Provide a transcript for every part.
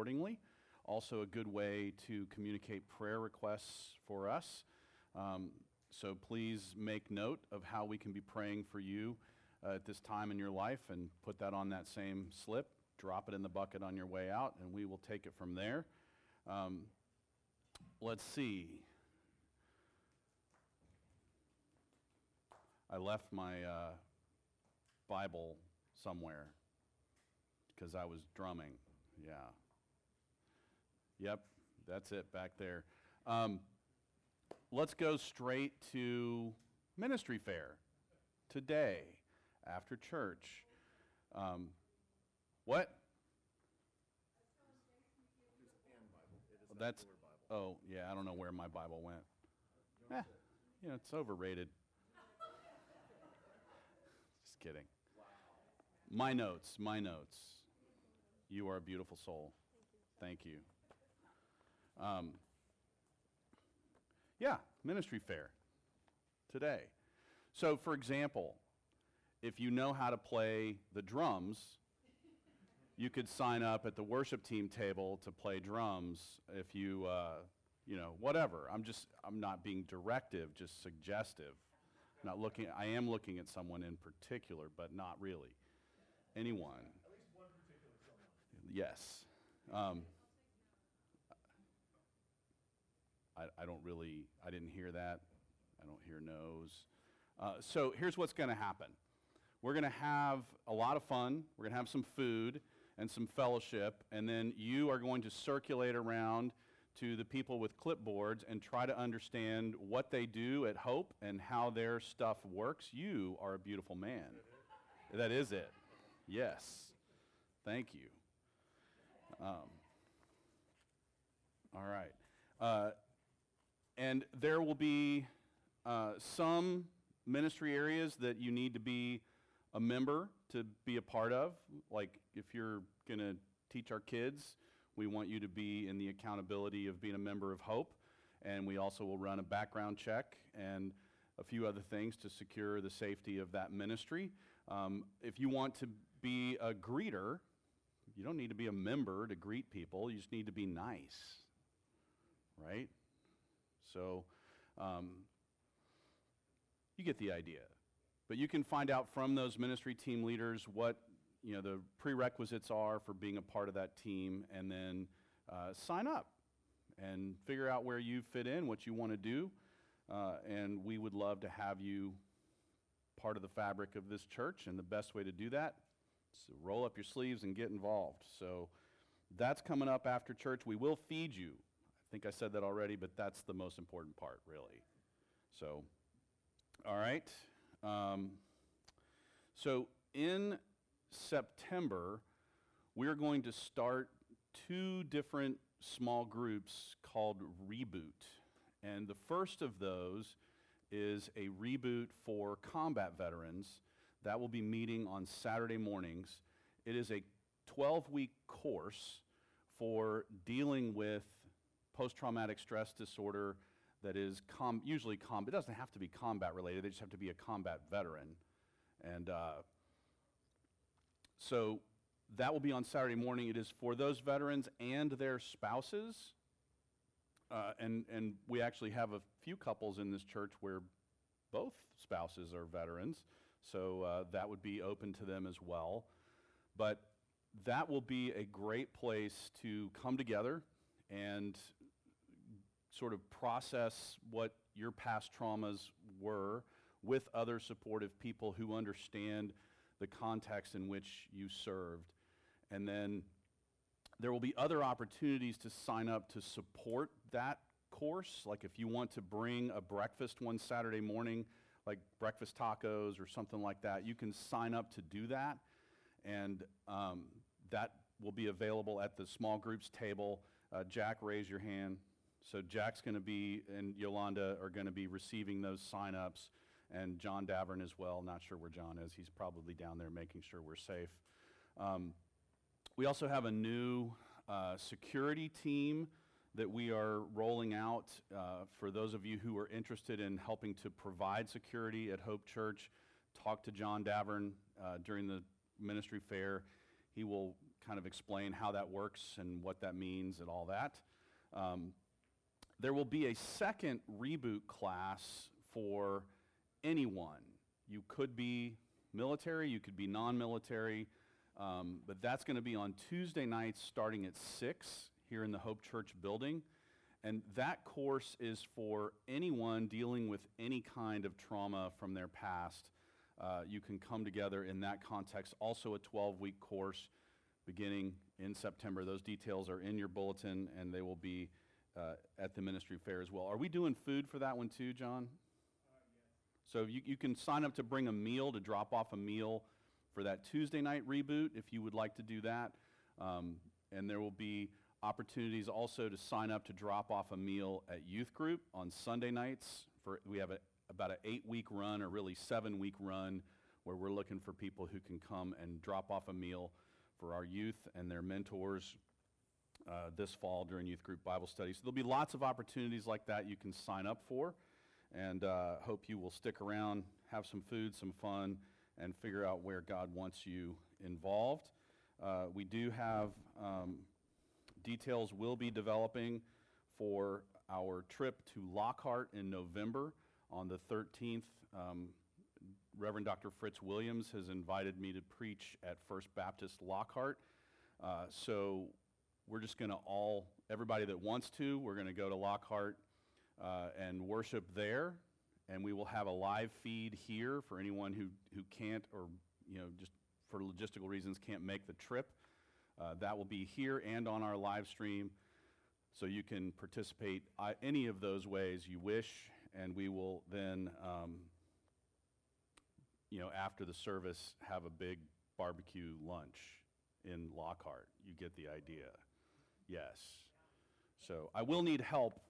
accordingly. Also, a good way to communicate prayer requests for us. Um, so please make note of how we can be praying for you uh, at this time in your life and put that on that same slip. Drop it in the bucket on your way out, and we will take it from there. Um, let's see. I left my uh, Bible somewhere because I was drumming. Yeah. Yep, that's it back there. Um, let's go straight to ministry fair today after church. Um, what? That's oh yeah. I don't know where my Bible went. Eh, you know, it's overrated. Just kidding. My notes. My notes. You are a beautiful soul. Thank you. Um, yeah, ministry fair today. So, for example, if you know how to play the drums, you could sign up at the worship team table to play drums if you, uh, you know, whatever. I'm just, I'm not being directive, just suggestive. I'm not looking, I am looking at someone in particular, but not really. Anyone. At least one particular someone. Yes. Um, I, I don't really, I didn't hear that. I don't hear no's. Uh, so here's what's going to happen we're going to have a lot of fun, we're going to have some food and some fellowship, and then you are going to circulate around to the people with clipboards and try to understand what they do at Hope and how their stuff works. You are a beautiful man. That is it. Yes. Thank you. Um, all right. Uh, and there will be uh, some ministry areas that you need to be a member to be a part of. Like if you're going to teach our kids, we want you to be in the accountability of being a member of Hope. And we also will run a background check and a few other things to secure the safety of that ministry. Um, if you want to be a greeter, you don't need to be a member to greet people, you just need to be nice, right? So um, you get the idea. But you can find out from those ministry team leaders what you know the prerequisites are for being a part of that team, and then uh, sign up and figure out where you fit in, what you want to do, uh, and we would love to have you part of the fabric of this church. And the best way to do that is to roll up your sleeves and get involved. So that's coming up after church. We will feed you think I said that already, but that's the most important part, really. So, all right. Um, so, in September, we're going to start two different small groups called Reboot. And the first of those is a reboot for combat veterans. That will be meeting on Saturday mornings. It is a 12 week course for dealing with post traumatic stress disorder that is com- usually com- it doesn't have to be combat related, they just have to be a combat veteran. And uh, so that will be on Saturday morning. It is for those veterans and their spouses. Uh, and, and we actually have a few couples in this church where both spouses are veterans, so uh, that would be open to them as well. But that will be a great place to come together and sort of process what your past traumas were with other supportive people who understand the context in which you served. And then there will be other opportunities to sign up to support that course. Like if you want to bring a breakfast one Saturday morning, like breakfast tacos or something like that, you can sign up to do that. And um, that will be available at the small groups table. Uh, Jack, raise your hand. So Jack's going to be and Yolanda are going to be receiving those sign-ups, and John Davern as well. Not sure where John is. He's probably down there making sure we're safe. Um, we also have a new uh, security team that we are rolling out uh, for those of you who are interested in helping to provide security at Hope Church. Talk to John Davern uh, during the ministry fair. He will kind of explain how that works and what that means and all that. Um, there will be a second reboot class for anyone. You could be military, you could be non-military, um, but that's going to be on Tuesday nights starting at 6 here in the Hope Church building. And that course is for anyone dealing with any kind of trauma from their past. Uh, you can come together in that context. Also, a 12 week course beginning in September. Those details are in your bulletin and they will be uh, at the ministry fair as well. Are we doing food for that one too, John? So you, you can sign up to bring a meal, to drop off a meal for that Tuesday night reboot if you would like to do that. Um, and there will be opportunities also to sign up to drop off a meal at youth group on Sunday nights. For we have a, about an eight-week run, or really seven-week run, where we're looking for people who can come and drop off a meal for our youth and their mentors uh, this fall during youth group Bible studies. So there'll be lots of opportunities like that you can sign up for, and uh, hope you will stick around, have some food, some fun, and figure out where God wants you involved. Uh, we do have um, details will be developing for our trip to Lockhart in November on the 13th. Um, Reverend Dr. Fritz Williams has invited me to preach at First Baptist Lockhart. Uh, so we're just going to all, everybody that wants to, we're going to go to Lockhart uh, and worship there. And we will have a live feed here for anyone who, who can't or, you know, just for logistical reasons can't make the trip. Uh, that will be here and on our live stream. So you can participate uh, any of those ways you wish. And we will then, um, you know, after the service, have a big barbecue lunch in Lockhart. You get the idea. Yes. So I will need help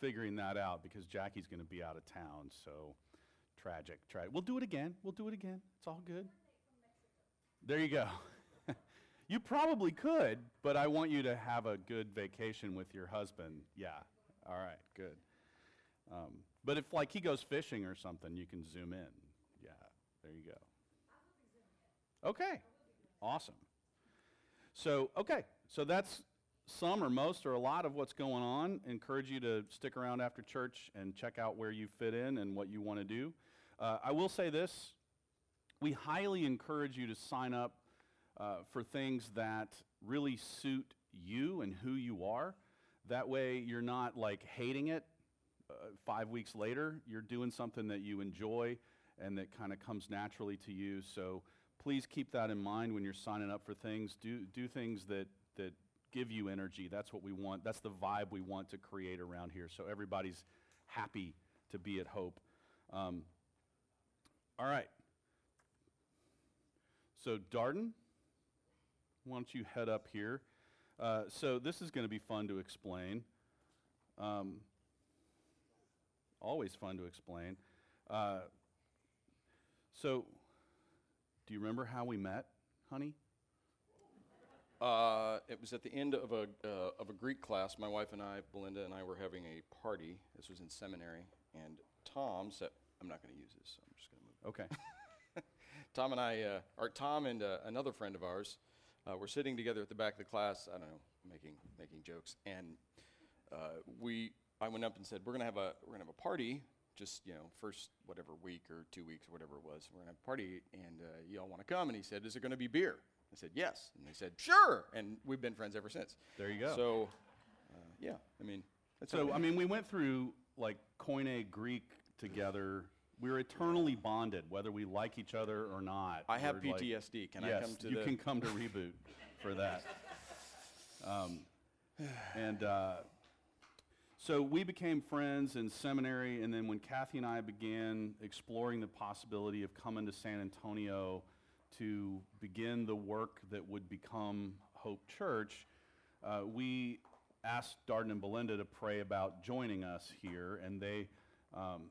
figuring that out because Jackie's going to be out of town. So tragic. Tra- we'll do it again. We'll do it again. It's all good. There you go. you probably could, but I want you to have a good vacation with your husband. Yeah. All right. Good. Um, but if like he goes fishing or something, you can zoom in. Yeah. There you go. Okay. Awesome. So, okay. So that's some or most or a lot of what's going on. Encourage you to stick around after church and check out where you fit in and what you want to do. Uh, I will say this we highly encourage you to sign up uh, for things that really suit you and who you are. That way, you're not like hating it uh, five weeks later. You're doing something that you enjoy and that kind of comes naturally to you. So please keep that in mind when you're signing up for things. Do, do things that, that give you energy. That's what we want. That's the vibe we want to create around here. So everybody's happy to be at Hope. Um, all right. So, Darden, why don't you head up here? Uh, so, this is going to be fun to explain. Um, always fun to explain. Uh, so, do you remember how we met, honey? Uh, it was at the end of a uh, of a Greek class. My wife and I, Belinda and I, were having a party. This was in seminary, and Tom said, "I'm not going to use this. So I'm just going to move." Okay. Tom and I, uh, or Tom and uh, another friend of ours, uh, were sitting together at the back of the class. I don't know, making making jokes, and uh, we. I went up and said, "We're going to have a we're going to have a party." Just you know, first whatever week or two weeks or whatever it was, we're gonna have a party, and y'all want to come? And he said, "Is it going to be beer?" I said, yes. And they said, sure. And we've been friends ever since. There you go. So, uh, yeah, I mean, that's So, I mean, we went through like Koine Greek together. We were eternally bonded, whether we like each other or not. I have We're like- PTSD. Can yes, I come to you the. can come to reboot for that. Um, and uh, so we became friends in seminary, and then when Kathy and I began exploring the possibility of coming to San Antonio to begin the work that would become Hope Church, uh, we asked Darden and Belinda to pray about joining us here, and they, um,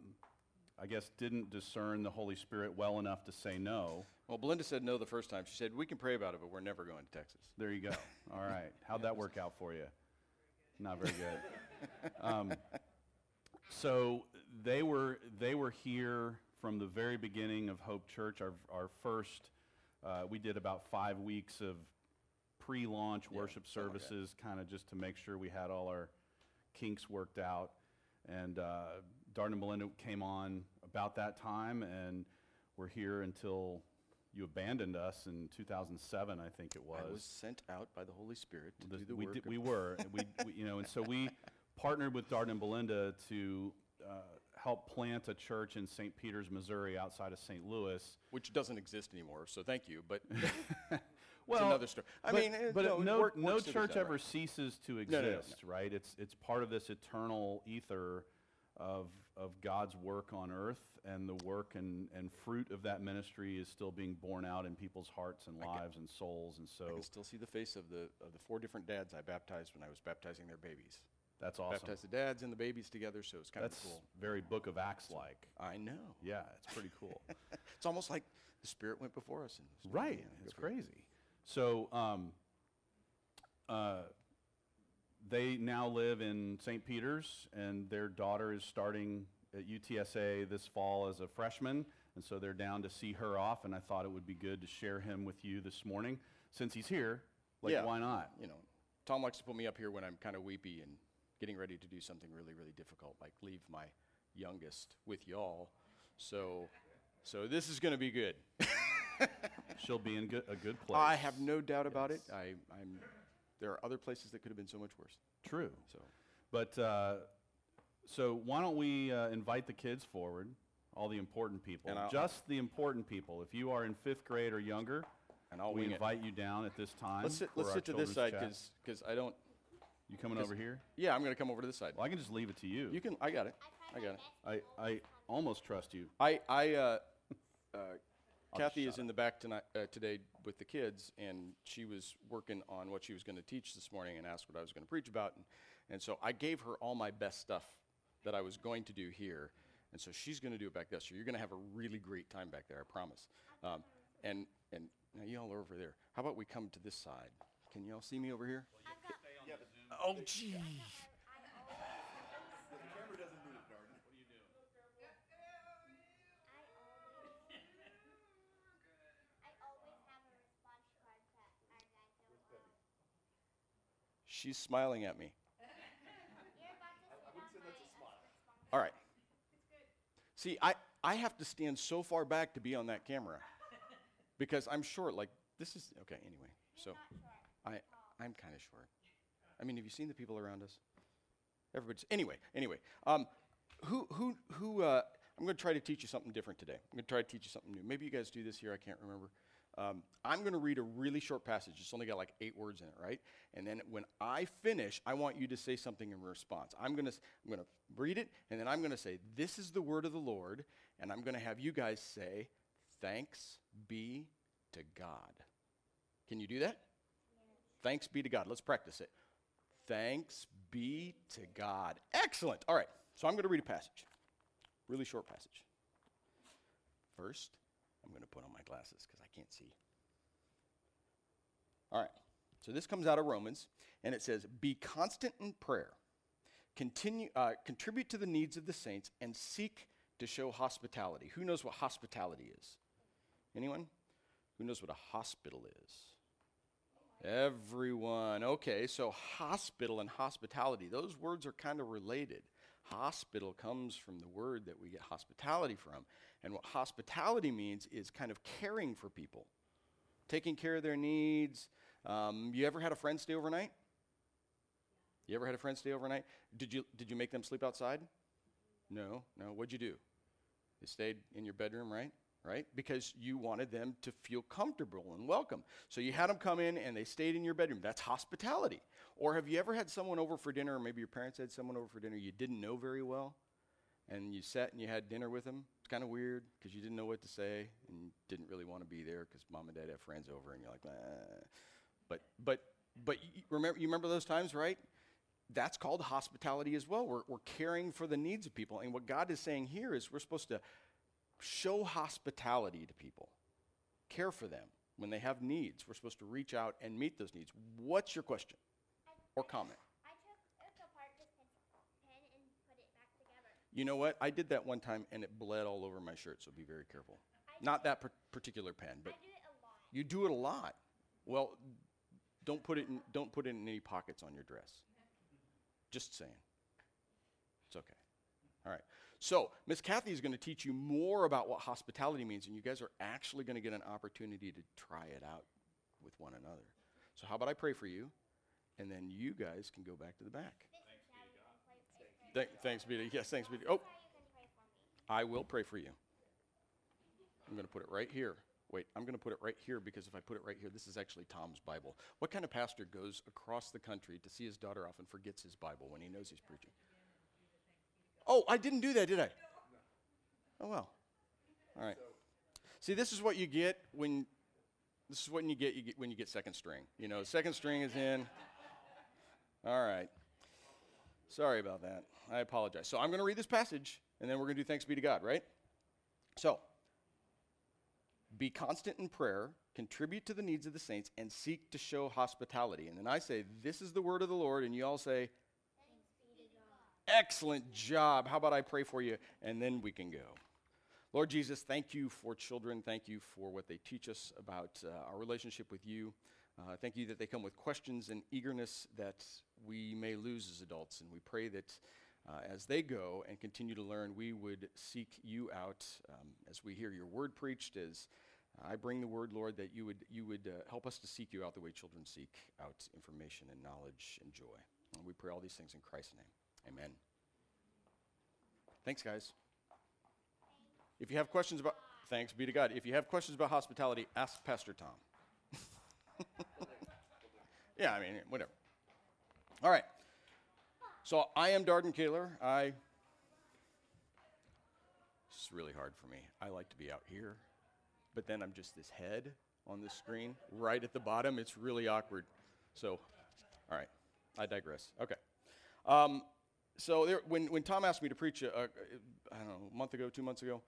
I guess, didn't discern the Holy Spirit well enough to say no. well, Belinda said no the first time. She said, we can pray about it, but we're never going to Texas. There you go. All right. How'd that work out for you? Not very good. Um, so they were they were here from the very beginning of Hope Church. Our our first, uh, we did about five weeks of pre-launch worship that. services, kind of just to make sure we had all our kinks worked out. And uh, Darden and Belinda came on about that time, and we're here until you abandoned us in 2007, I think it was. I was sent out by the Holy Spirit to The- do the we work. did- of- we were, and we, we, you know, and so we partnered with Darden and Belinda to uh, help plant a church in St. Peters, Missouri, outside of St. Louis. which doesn't exist anymore. So thank you, but Well, another story. I but, mean, but no, no, work- no church ever right. ceases to no, no, exist, right? It's it's part of this eternal ether of of God's work on earth, and the work and, and fruit of that ministry is still being borne out in people's hearts and can- lives and souls. And so I can still see the face of the of the four different dads I baptized when I was baptizing their babies. That's awesome. Baptized the dads and the babies together, so it's kind That's of cool. very Book of Acts like. I know. Yeah, it's pretty cool. It's almost like the Spirit went before us. And Right. It's go for it. crazy. So um, uh, they now live in St. Peters, and their daughter is starting at UTSA this fall as a freshman, and so they're down to see her off. And I thought it would be good to share him with you this morning, since he's here. Like, Yeah. why not? You know, Tom likes to put me up here when I'm kind of weepy and getting ready to do something really, really difficult, like leave my youngest with y'all. So, so this is going to be good. She'll be in good, a good place. I have no doubt about it. I, I'm. There are other places that could have been so much worse. True. So, But uh, so why don't we uh, invite the kids forward, all the important people, just the important people. If you are in fifth grade or younger, and I'll we wing it. invite you down at this time. Let's sit. Let's sit to this side because I don't. You coming over here. Yeah, I'm going to come over to this side. Well, I can just leave it to you. You can. I got it. I got it. I, I almost trust you. I, I, uh, uh, Kathy shut is in the back tonight, uh, today with the kids, and she was working on what she was going to teach this morning and asked what I was going to preach about. And, and so I gave her all my best stuff that I was going to do here. And so she's going to do it back there. So you're going to have a really great time back there, I promise. Um, and, and now y'all are over there. How about we come to this side? Can y'all see me over here? Oh, gee. I always have a response card that our guys don't. She's smiling at me. You're about to sit on my response. All right. See, I, I have to stand so far back to be on that camera because I'm short. Like, this is, okay, anyway. So, I, I'm kind of short. I mean, have you seen the people around us? Everybody's, anyway, anyway. Um, who, who, who, uh, I'm going to try to teach you something different today. I'm going to try to teach you something new. Maybe you guys do this here, I can't remember. Um, I'm going to read a really short passage. It's only got like eight words in it, right? And then when I finish, I want you to say something in response. I'm going to I'm going to read it, and then I'm going to say, "This is the word of the Lord," and I'm going to have you guys say, "Thanks be to God." Can you do that? Thanks be to God. Let's practice it. Thanks be to God. Excellent. All right. So I'm going to read a passage. Really short passage. First, I'm going to put on my glasses because I can't see. All right. So this comes out of Romans, and it says, "Be constant in prayer. Continue, uh, contribute to the needs of the saints, and seek to show hospitality." Who knows what hospitality is? Anyone? Who knows what a hospital is? Everyone. Okay, so hospital and hospitality, those words are kind of related. Hospital comes from the word that we get hospitality from. And what hospitality means is kind of caring for people, taking care of their needs. Um, you ever had a friend stay overnight? You ever had a friend stay overnight? Did you, did you make them sleep outside? No, no. What'd you do? They stayed in your bedroom, right? Right? Because you wanted them to feel comfortable and welcome. So you had them come in and they stayed in your bedroom. That's hospitality. Or have you ever had someone over for dinner, or maybe your parents had someone over for dinner you didn't know very well, and you sat and you had dinner with them? It's kind of weird because you didn't know what to say and didn't really want to be there because mom and dad have friends over, and you're like. But, but, but you remember, you remember those times, right? that's called hospitality as well. We're, we're caring for the needs of people. And what God is saying here is we're supposed to show hospitality to people, care for them when they have needs. We're supposed to reach out and meet those needs. What's your question or comment? I took it apart this pen, pen and put it back together. You know what? I did that one time and it bled all over my shirt, so be very careful. Not that par- particular pen, but I do it a lot. you do it a lot. Well, don't put it in, don't put it in any pockets on your dress. Just saying. It's okay. All right. So, Miss Kathy is going to teach you more about what hospitality means, and you guys are actually going to get an opportunity to try it out with one another. So, how about I pray for you, and then you guys can go back to the back. Th- thanks be to yes, thanks be to. Oh, I will pray for you. I'm going to put it right here. Wait, I'm going to put it right here because if I put it right here, this is actually Tom's Bible. What kind of pastor goes across the country to see his daughter off and forgets his Bible when he knows he's preaching? Oh, I didn't do that, did I? Oh well. All right. See, this is what you get when this is what you get, you get when you get second string. You know, second string is in. All right. Sorry about that. I apologize. So I'm going to read this passage, and then we're going to do thanks be to God, right? So, be constant in prayer, contribute to the needs of the saints, and seek to show hospitality. And then I say, This is the word of the Lord, and you all say, Excellent job. How about I pray for you, and then we can go. Lord Jesus, thank you for children. Thank you for what they teach us about uh, our relationship with you. Uh, thank you that they come with questions and eagerness that we may lose as adults. And we pray that uh, as they go and continue to learn, we would seek you out um, as we hear your word preached, as I bring the word, Lord, that you would, you would uh, help us to seek you out the way children seek out information and knowledge and joy. And we pray all these things in Christ's name. Amen. Thanks, guys. If you have questions about, thanks be to God. If you have questions about hospitality, ask Pastor Tom. yeah, I mean, whatever. All right. So I am Darden Kaler. I. It's really hard for me. I like to be out here, but then I'm just this head on the screen right at the bottom. It's really awkward. So, all right. I digress. Okay. Um, so there, when, when Tom asked me to preach, a, a, I don't know, a month ago, two months ago,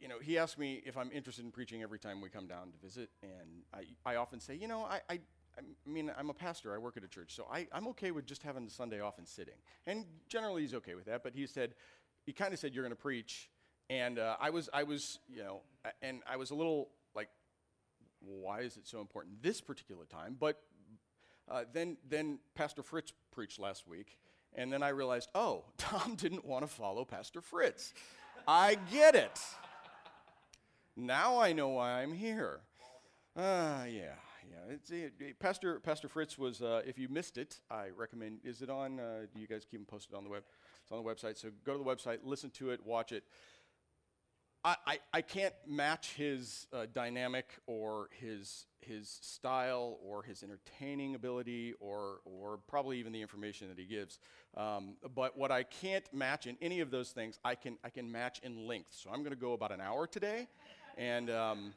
you know, he asked me if I'm interested in preaching every time we come down to visit, and I, I often say, you know, I, I, I mean, I'm a pastor, I work at a church, so I, I'm okay with just having the Sunday off and sitting. And generally, he's okay with that, but he said, he kind of said, you're going to preach, and uh, I was, I was, you know, and I was a little like, why is it so important this particular time? But uh, then, then Pastor Fritz preached last week, and then I realized, oh, Tom didn't want to follow Pastor Fritz. I get it. Now I know why I'm here. Ah, uh, yeah, yeah. It's, it, it, Pastor Pastor Fritz was. Uh, if you missed it, I recommend. Is it on? Uh, do you guys keep them posted on the web? It's on the website. So go to the website, listen to it, watch it. I, I, I can't match his uh, dynamic or his his style or his entertaining ability or or probably even the information that he gives. Um, but what I can't match in any of those things, I can I can match in length. So I'm going to go about an hour today and um,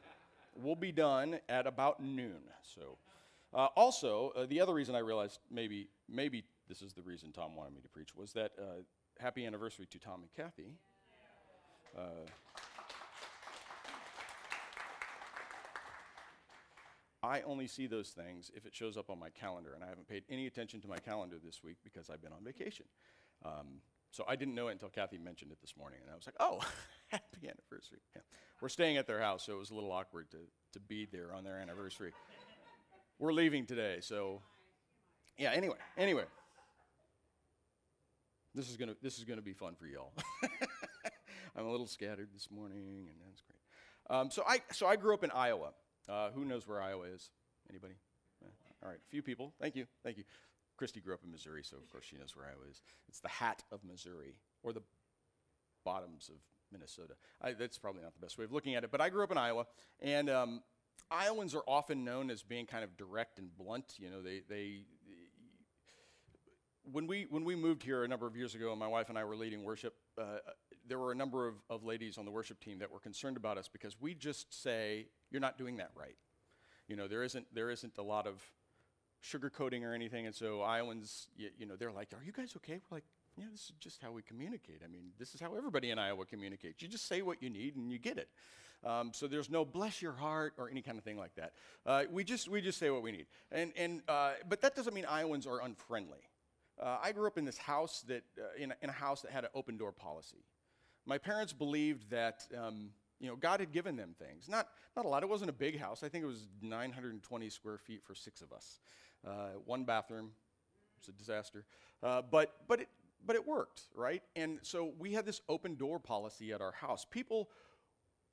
we'll be done at about noon. So, uh, also, uh, the other reason I realized maybe maybe this is the reason Tom wanted me to preach was that uh, happy anniversary to Tom and Kathy. I only see those things if it shows up on my calendar, and I haven't paid any attention to my calendar this week because I've been on vacation. Um, so I didn't know it until Kathy mentioned it this morning, and I was like, oh, happy anniversary. Yeah. We're staying at their house, so it was a little awkward to, to be there on their anniversary. We're leaving today, so yeah, anyway, anyway. This is gonna this is gonna be fun for y'all. I'm a little scattered this morning, and that's great. Um, so I so I grew up in Iowa. Uh, who knows where Iowa is? Anybody? Yeah. All right, a few people. Thank you, thank you. Christy grew up in Missouri, so of course she knows where Iowa is. It's the hat of Missouri, or the bottoms of Minnesota. I, that's probably not the best way of looking at it, but I grew up in Iowa, and um, Iowans are often known as being kind of direct and blunt. You know, they, they, when we when we moved here a number of years ago, and my wife and I were leading worship, uh, there were a number of, of ladies on the worship team that were concerned about us because we just say, "You're not doing that right." You know, there isn't there isn't a lot of sugarcoating or anything, and so Iowans, you, you know, they're like, "Are you guys okay?" We're like, yeah, this is just how we communicate. I mean, this is how everybody in Iowa communicates. You just say what you need and you get it. Um, so there's no bless your heart or any kind of thing like that. Uh, we just we just say what we need. And and uh, but that doesn't mean Iowans are unfriendly. Uh, I grew up in this house that uh, in in, a, house that had an open door policy. My parents believed that. Um, You know, God had given them things. Not, not a lot. It wasn't a big house. I think it was 920 square feet for six of us. Uh, one bathroom. It's a disaster. Uh, but, but, it, but it worked, right? And so we had this open door policy at our house. People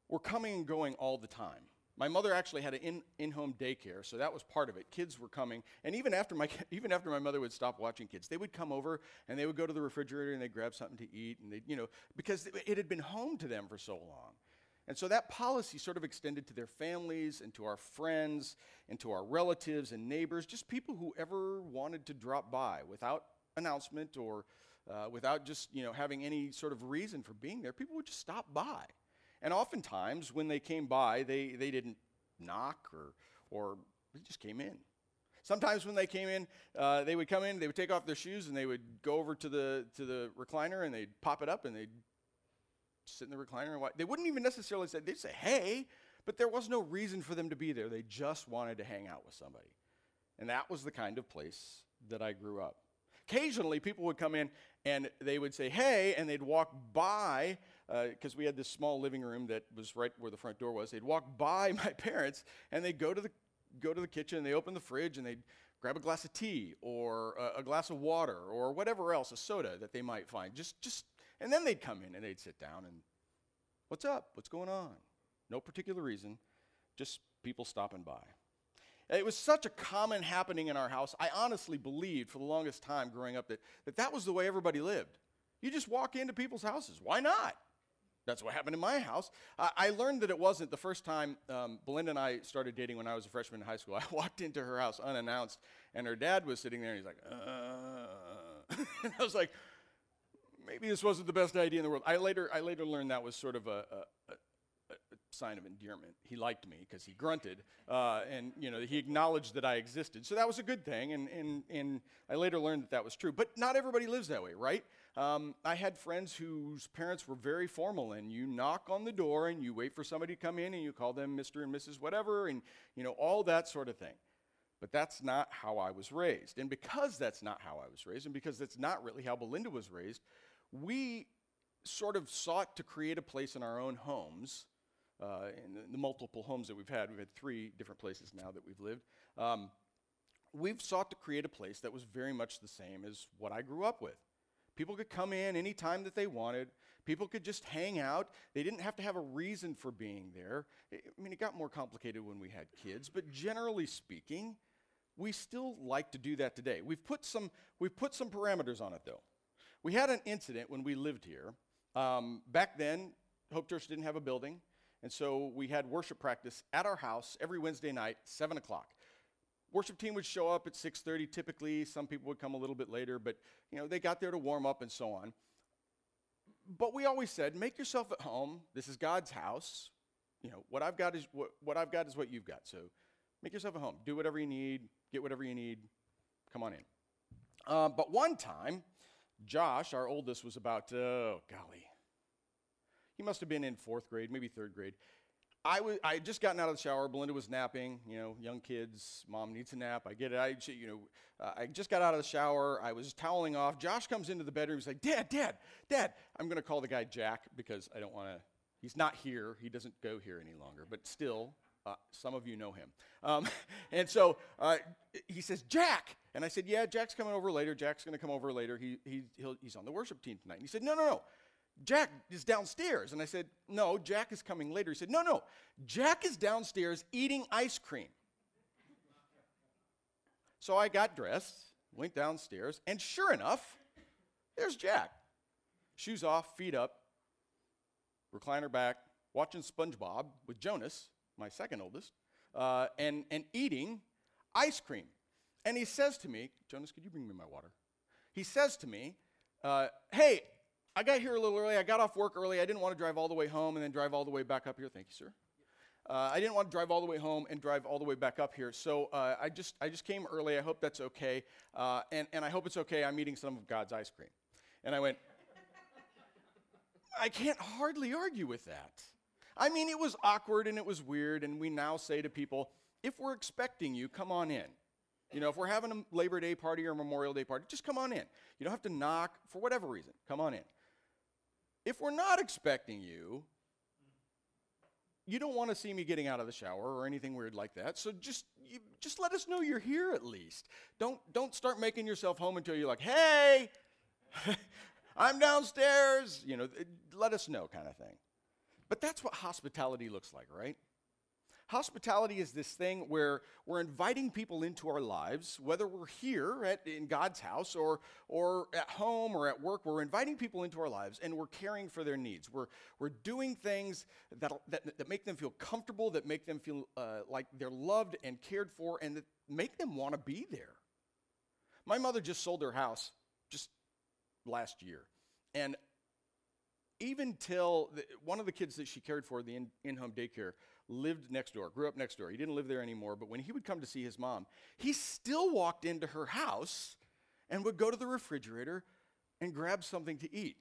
were coming and going all the time. My mother actually had an in, in-home daycare, so that was part of it. Kids were coming, and even after my even after my mother would stop watching kids, they would come over and they would go to the refrigerator and they'd grab something to eat, and they you know because it, it had been home to them for so long. And so that policy sort of extended to their families and to our friends and to our relatives and neighbors, just people who ever wanted to drop by without announcement or uh, without just you know having any sort of reason for being there. People would just stop by. And oftentimes, when they came by, they, they didn't knock or, or they just came in. Sometimes when they came in, uh, they would come in, they would take off their shoes, and they would go over to the, to the recliner and they'd pop it up and they'd sit in the recliner and watch. They wouldn't even necessarily say, they'd say, hey, but there was no reason for them to be there. They just wanted to hang out with somebody. And that was the kind of place that I grew up. Occasionally, people would come in and they would say, hey, and they'd walk by because uh, we had this small living room that was right where the front door was. They'd walk by my parents and they'd go to the go to the kitchen. They open the fridge and they'd grab a glass of tea or a, a, glass of water or whatever else, a soda that they might find. Just just and then they'd come in and they'd sit down and what's up? What's going on? No particular reason, just people stopping by. It was such a common happening in our house. I honestly believed for the longest time growing up that that, that was the way everybody lived. You just walk into people's houses. Why not? That's what happened in my house. I, learned that it wasn't the first time um, Belinda and I started dating when I was a freshman in high school. I walked into her house unannounced, and her dad was sitting there, and he's like, uh. and I was like, maybe this wasn't the best idea in the world. I later, I later learned that was sort of a, a, a, a sign of endearment. He liked me because he grunted, uh, and you know he acknowledged that I existed. So that was a good thing, and, and, and I later learned that that was true. But not everybody lives that way, right? Um, I had friends whose parents were very formal, and you knock on the door and you wait for somebody to come in and you call them Mr. and Mrs. whatever, and you know, all that sort of thing. But that's not how I was raised. And because that's not how I was raised, and because that's not really how Belinda was raised, we sort of sought to create a place in our own homes. Uh, in the, multiple homes that we've had, we've had three different places now that we've lived. Um, we've sought to create a place that was very much the same as what I grew up with. People could come in anytime that they wanted. People could just hang out. They didn't have to have a reason for being there. I mean, it got more complicated when we had kids, but generally speaking, we still like to do that today. We've put some, we've put some parameters on it, though. We had an incident when we lived here. Um, back then, Hope Church didn't have a building, and so we had worship practice at our house every Wednesday night, 7 o'clock worship team would show up at 6.30 typically some people would come a little bit later but you know they got there to warm up and so on. But we always said make yourself at home. This is god's house. You know what i've got is what, what i've got is what you've got. So make yourself at home. Do whatever you need. Get whatever you need. Come on in. Uh, but one time josh our oldest was about oh golly. He must have been in fourth grade maybe third grade I, was, I had just gotten out of the shower. Belinda was napping. You know, young kids, mom needs a nap. I get it. I, you know, uh, I just got out of the shower. I was toweling off. Josh comes into the bedroom. He's like, Dad, Dad, Dad. I'm going to call the guy Jack because I don't want to. He's not here. He doesn't go here any longer. But still, uh, some of you know him. Um, and so uh, he says, Jack. And I said, Yeah, Jack's coming over later. Jack's going to come over later. He, he, he's on the worship team tonight. And he said, No, no, no. Jack is downstairs. And I said, No, Jack is coming later. He said, No, no, Jack is downstairs eating ice cream. So I got dressed, went downstairs, and sure enough, there's Jack. Shoes off, feet up, recliner back, watching SpongeBob with Jonas, my second oldest, uh, and, and eating ice cream. And he says to me, Jonas, could you bring me my water? He says to me, uh, Hey, I got here a little early. I got off work early. I didn't want to drive all the way home and then drive all the way back up here. Thank you, sir. Uh, I didn't want to drive all the way home and drive all the way back up here. So uh, I, just, I just came early. I hope that's okay. Uh, and, and I hope it's okay. I'm eating some of God's ice cream. And I went, I can't hardly argue with that. I mean, it was awkward and it was weird. And we now say to people, if we're expecting you, come on in. You know, if we're having a Labor Day party or a Memorial Day party, just come on in. You don't have to knock for whatever reason. Come on in. If we're not expecting you, you don't want to see me getting out of the shower or anything weird like that. So just you, just let us know you're here at least. Don't don't start making yourself home until you're like, "Hey, I'm downstairs." You know, let us know kind of thing. But that's what hospitality looks like, right? Hospitality is this thing where we're inviting people into our lives, whether we're here at, in God's house or, or at home or at work, we're inviting people into our lives and we're caring for their needs. We're, we're doing things that, that, that make them feel comfortable, that make them feel uh, like they're loved and cared for, and that make them want to be there. My mother just sold her house just last year. And even till the, one of the kids that she cared for, the in home daycare, lived next door, grew up next door. He didn't live there anymore, but when he would come to see his mom, he still walked into her house and would go to the refrigerator and grab something to eat.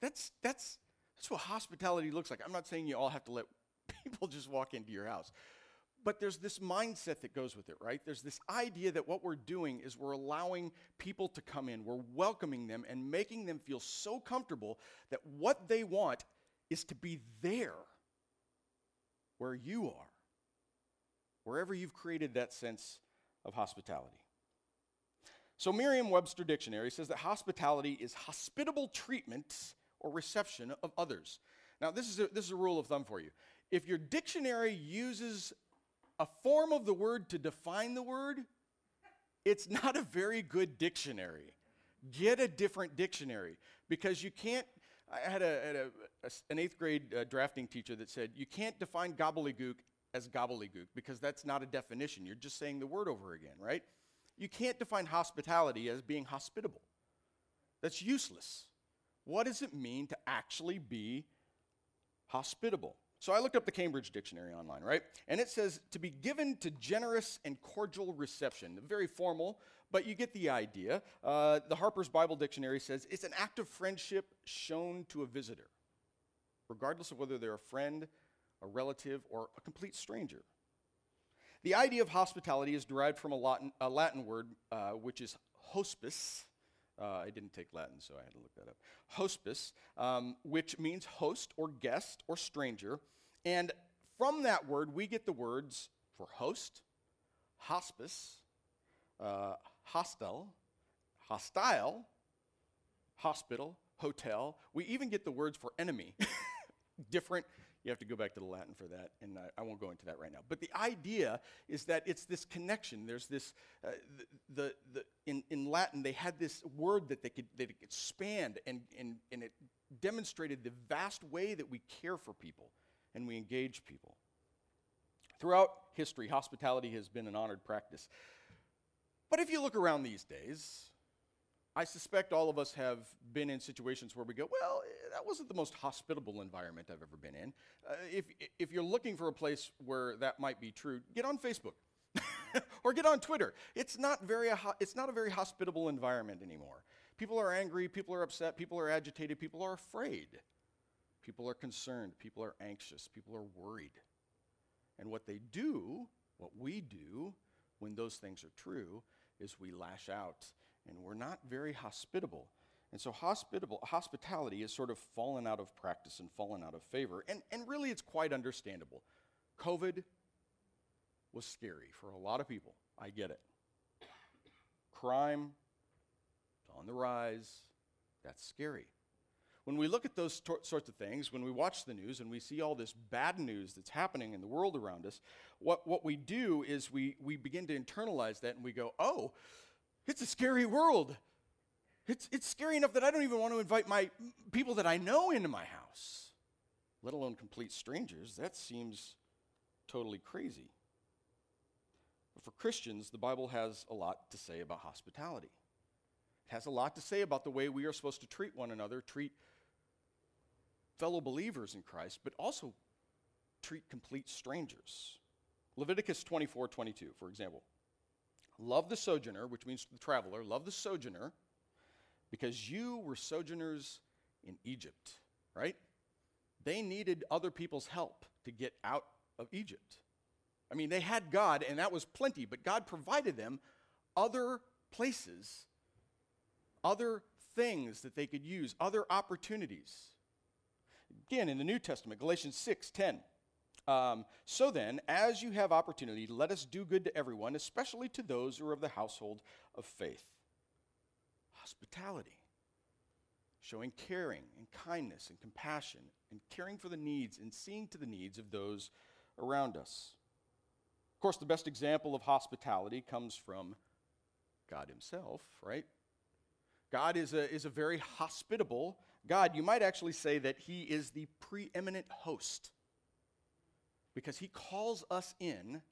That's, that's, that's what hospitality looks like. I'm not saying you all have to let people just walk into your house. But there's this mindset that goes with it, right? There's this idea that what we're doing is we're allowing people to come in, we're welcoming them and making them feel so comfortable that what they want is to be there where you are, wherever you've created that sense of hospitality. So, Merriam Webster Dictionary says that hospitality is hospitable treatment or reception of others. Now, this is a, this is a rule of thumb for you. If your dictionary uses a form of the word to define the word, it's not a very good dictionary. Get a different dictionary because you can't I had, a, had a, a, an eighth grade uh, drafting teacher that said, You can't define gobbledygook as gobbledygook because that's not a definition. You're just saying the word over again, right? You can't define hospitality as being hospitable. That's useless. What does it mean to actually be hospitable? So I looked up the Cambridge Dictionary online, right? And it says to be given to generous and cordial reception. Very formal, but you get the idea. Uh, the Harper's Bible Dictionary says it's an act of friendship shown to a visitor, regardless of whether they're a friend, a relative, or a complete stranger. The idea of hospitality is derived from a Latin, a Latin word, uh, which is hospice. Uh, I didn't take Latin, so I had to look that up. Hospice, um, which means host or guest or stranger. And from that word, we get the words for host, hospice, uh, hostile, hostile, hospital, hotel. We even get the words for enemy. Different. You have to go back to the Latin for that, and I, I, won't go into that right now. But the idea is that it's this connection. There's this, uh, the, the, the, in, in Latin, they had this word that they could, that could expand, and, and, and it demonstrated the vast way that we care for people and we engage people. Throughout history, hospitality has been an honored practice. But if you look around these days, I suspect all of us have been in situations where we go, well, that wasn't the most hospitable environment I've ever been in. Uh, if, if you're looking for a place where that might be true, get on Facebook or get on Twitter. It's not, very, it's not a very hospitable environment anymore. People are angry, people are upset, people are agitated, people are afraid, people are concerned, people are anxious, people are worried. And what they do, what we do when those things are true, is we lash out and we're not very hospitable. And so hospitable, hospitality has sort of fallen out of practice and fallen out of favor. And, and really, it's quite understandable. COVID was scary for a lot of people. I get it. Crime on the rise. That's scary. When we look at those tor- sorts of things, when we watch the news and we see all this bad news that's happening in the world around us, what, what we do is we, we begin to internalize that and we go, oh, it's a scary world. It's, it's scary enough that I don't even want to invite my people that I know into my house, let alone complete strangers. That seems totally crazy. But for Christians, the Bible has a lot to say about hospitality. It has a lot to say about the way we are supposed to treat one another, treat fellow believers in Christ, but also treat complete strangers. Leviticus 24 22, for example. Love the sojourner, which means the traveler, love the sojourner because you were sojourners in Egypt, right? They needed other people's help to get out of Egypt. I mean, they had God, and that was plenty, but God provided them other places, other things that they could use, other opportunities. Again, in the New Testament, Galatians 6 10. Um, so then, as you have opportunity, let us do good to everyone, especially to those who are of the household of faith. Hospitality, showing caring and kindness and compassion, and caring for the needs and seeing to the needs of those around us. Of course, the best example of hospitality comes from God Himself, right? God is a, is a very hospitable God. You might actually say that He is the preeminent host because He calls us in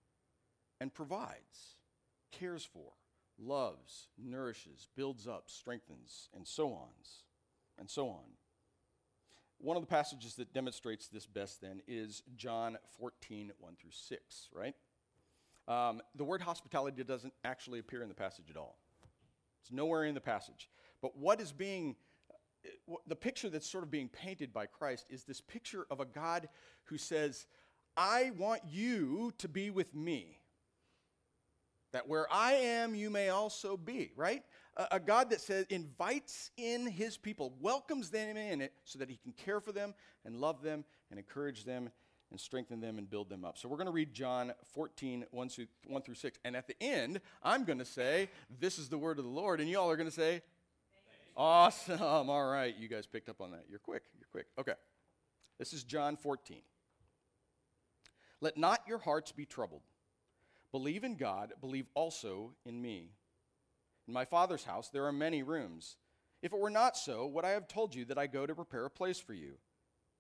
and provides, cares for, loves, nourishes, builds up, strengthens, and so on, and so on. One of the passages that demonstrates this best then is John 14, 1 through 6, right? Um, the word hospitality doesn't actually appear in the passage at all. It's nowhere in the passage. But what is being, the picture that's sort of being painted by Christ is this picture of a God who says, I want you to be with me. That where I am, you may also be, right? A, a, God that says, invites in his people, welcomes them in it so that he can care for them and love them and encourage them and strengthen them and build them up. So we're going to read John 14, 1 through, 1 through 6. And at the end, I'm going to say, This is the word of the Lord. And y'all are going to say, Awesome. All right. You guys picked up on that. You're quick. You're quick. Okay. This is John 14. Let not your hearts be troubled. Believe in God, believe also in me. In my Father's house there are many rooms. If it were not so, would I have told you that I go to prepare a place for you?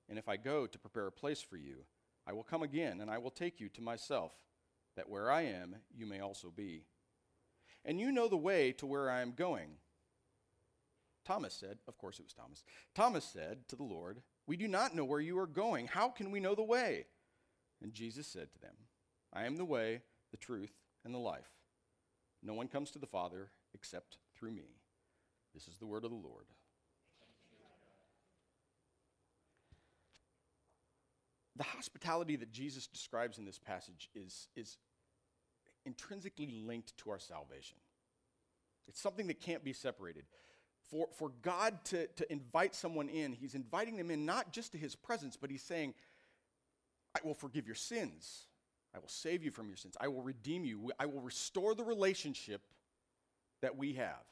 And if I go to prepare a place for you, I will come again, and I will take you to myself, that where I am, you may also be. And you know the way to where I am going. Thomas said, of course it was Thomas. Thomas said to the Lord, We do not know where you are going. How can we know the way? And Jesus said to them, I am the way, the truth, and the life. No one comes to the Father except through me. This is the word of the Lord. the hospitality that Jesus describes in this passage is, is intrinsically linked to our salvation. It's something that can't be separated. For, for God to, to invite someone in, He's inviting them in not just to His presence, but He's saying, I will forgive your sins. I will save you from your sins. I will redeem you. I will restore the relationship that we have.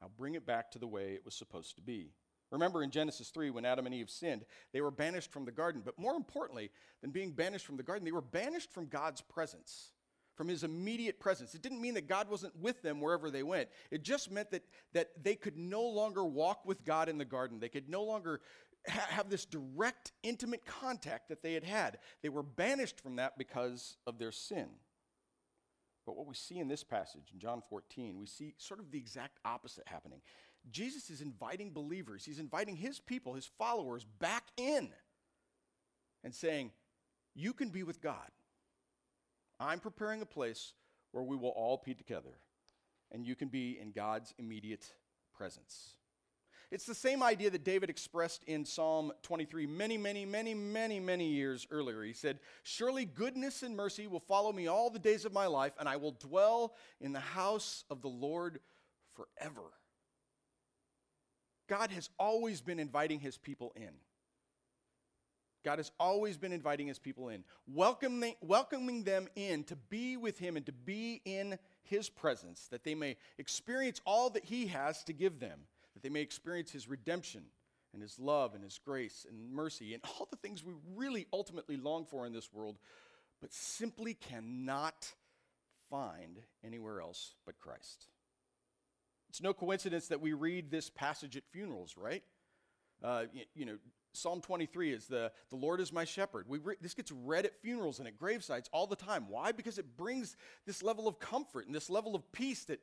I'll bring it back to the way it was supposed to be. Remember in Genesis 3, when Adam and Eve sinned, they were banished from the garden. But more importantly than being banished from the garden, they were banished from God's presence, from his immediate presence. It didn't mean that God wasn't with them wherever they went, it just meant that, that they could no longer walk with God in the garden. They could no longer ha- have this direct, intimate contact that they had had. They were banished from that because of their sin. But what we see in this passage, in John 14, we see sort of the exact opposite happening. Jesus is inviting believers, he's inviting his people, his followers, back in and saying, You can be with God. I'm preparing a place where we will all be together, and you can be in God's immediate presence. It's the same idea that David expressed in Psalm 23 many, many, many, many, many years earlier. He said, Surely goodness and mercy will follow me all the days of my life, and I will dwell in the house of the Lord forever. God has always been inviting his people in. God has always been inviting his people in, welcoming, welcoming them in to be with him and to be in his presence, that they may experience all that he has to give them, that they may experience his redemption and his love and his grace and mercy and all the things we really ultimately long for in this world, but simply cannot find anywhere else but Christ. It's no coincidence that we read this passage at funerals, right? Uh, you, you, know, Psalm 23 is the, the Lord is my shepherd. We re- this gets read at funerals and at gravesites all the time. Why? Because it brings this level of comfort and this level of peace that,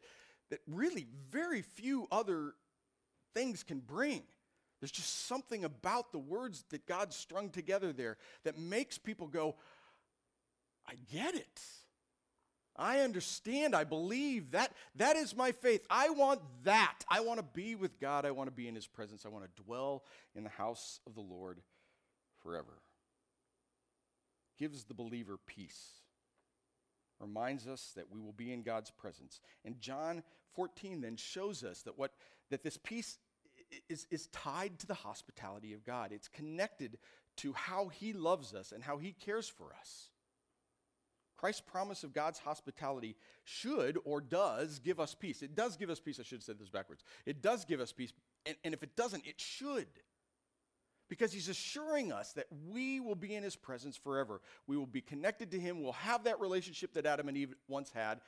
that really very few other things can bring. There's just something about the words that God strung together there that makes people go, I get it. I understand. I believe that that is my faith. I want that. I want to be with God. I want to be in his presence. I want to dwell in the house of the Lord forever. Gives the believer peace. Reminds us that we will be in God's presence. And John 14 then shows us that what that this peace is, is tied to the hospitality of God. It's connected to how he loves us and how he cares for us. Christ's promise of God's hospitality should or does give us peace. It does give us peace. I should have said this backwards. It does give us peace. And, and if it doesn't, it should. Because he's assuring us that we will be in his presence forever. We will be connected to him. We'll have that relationship that Adam and Eve once had.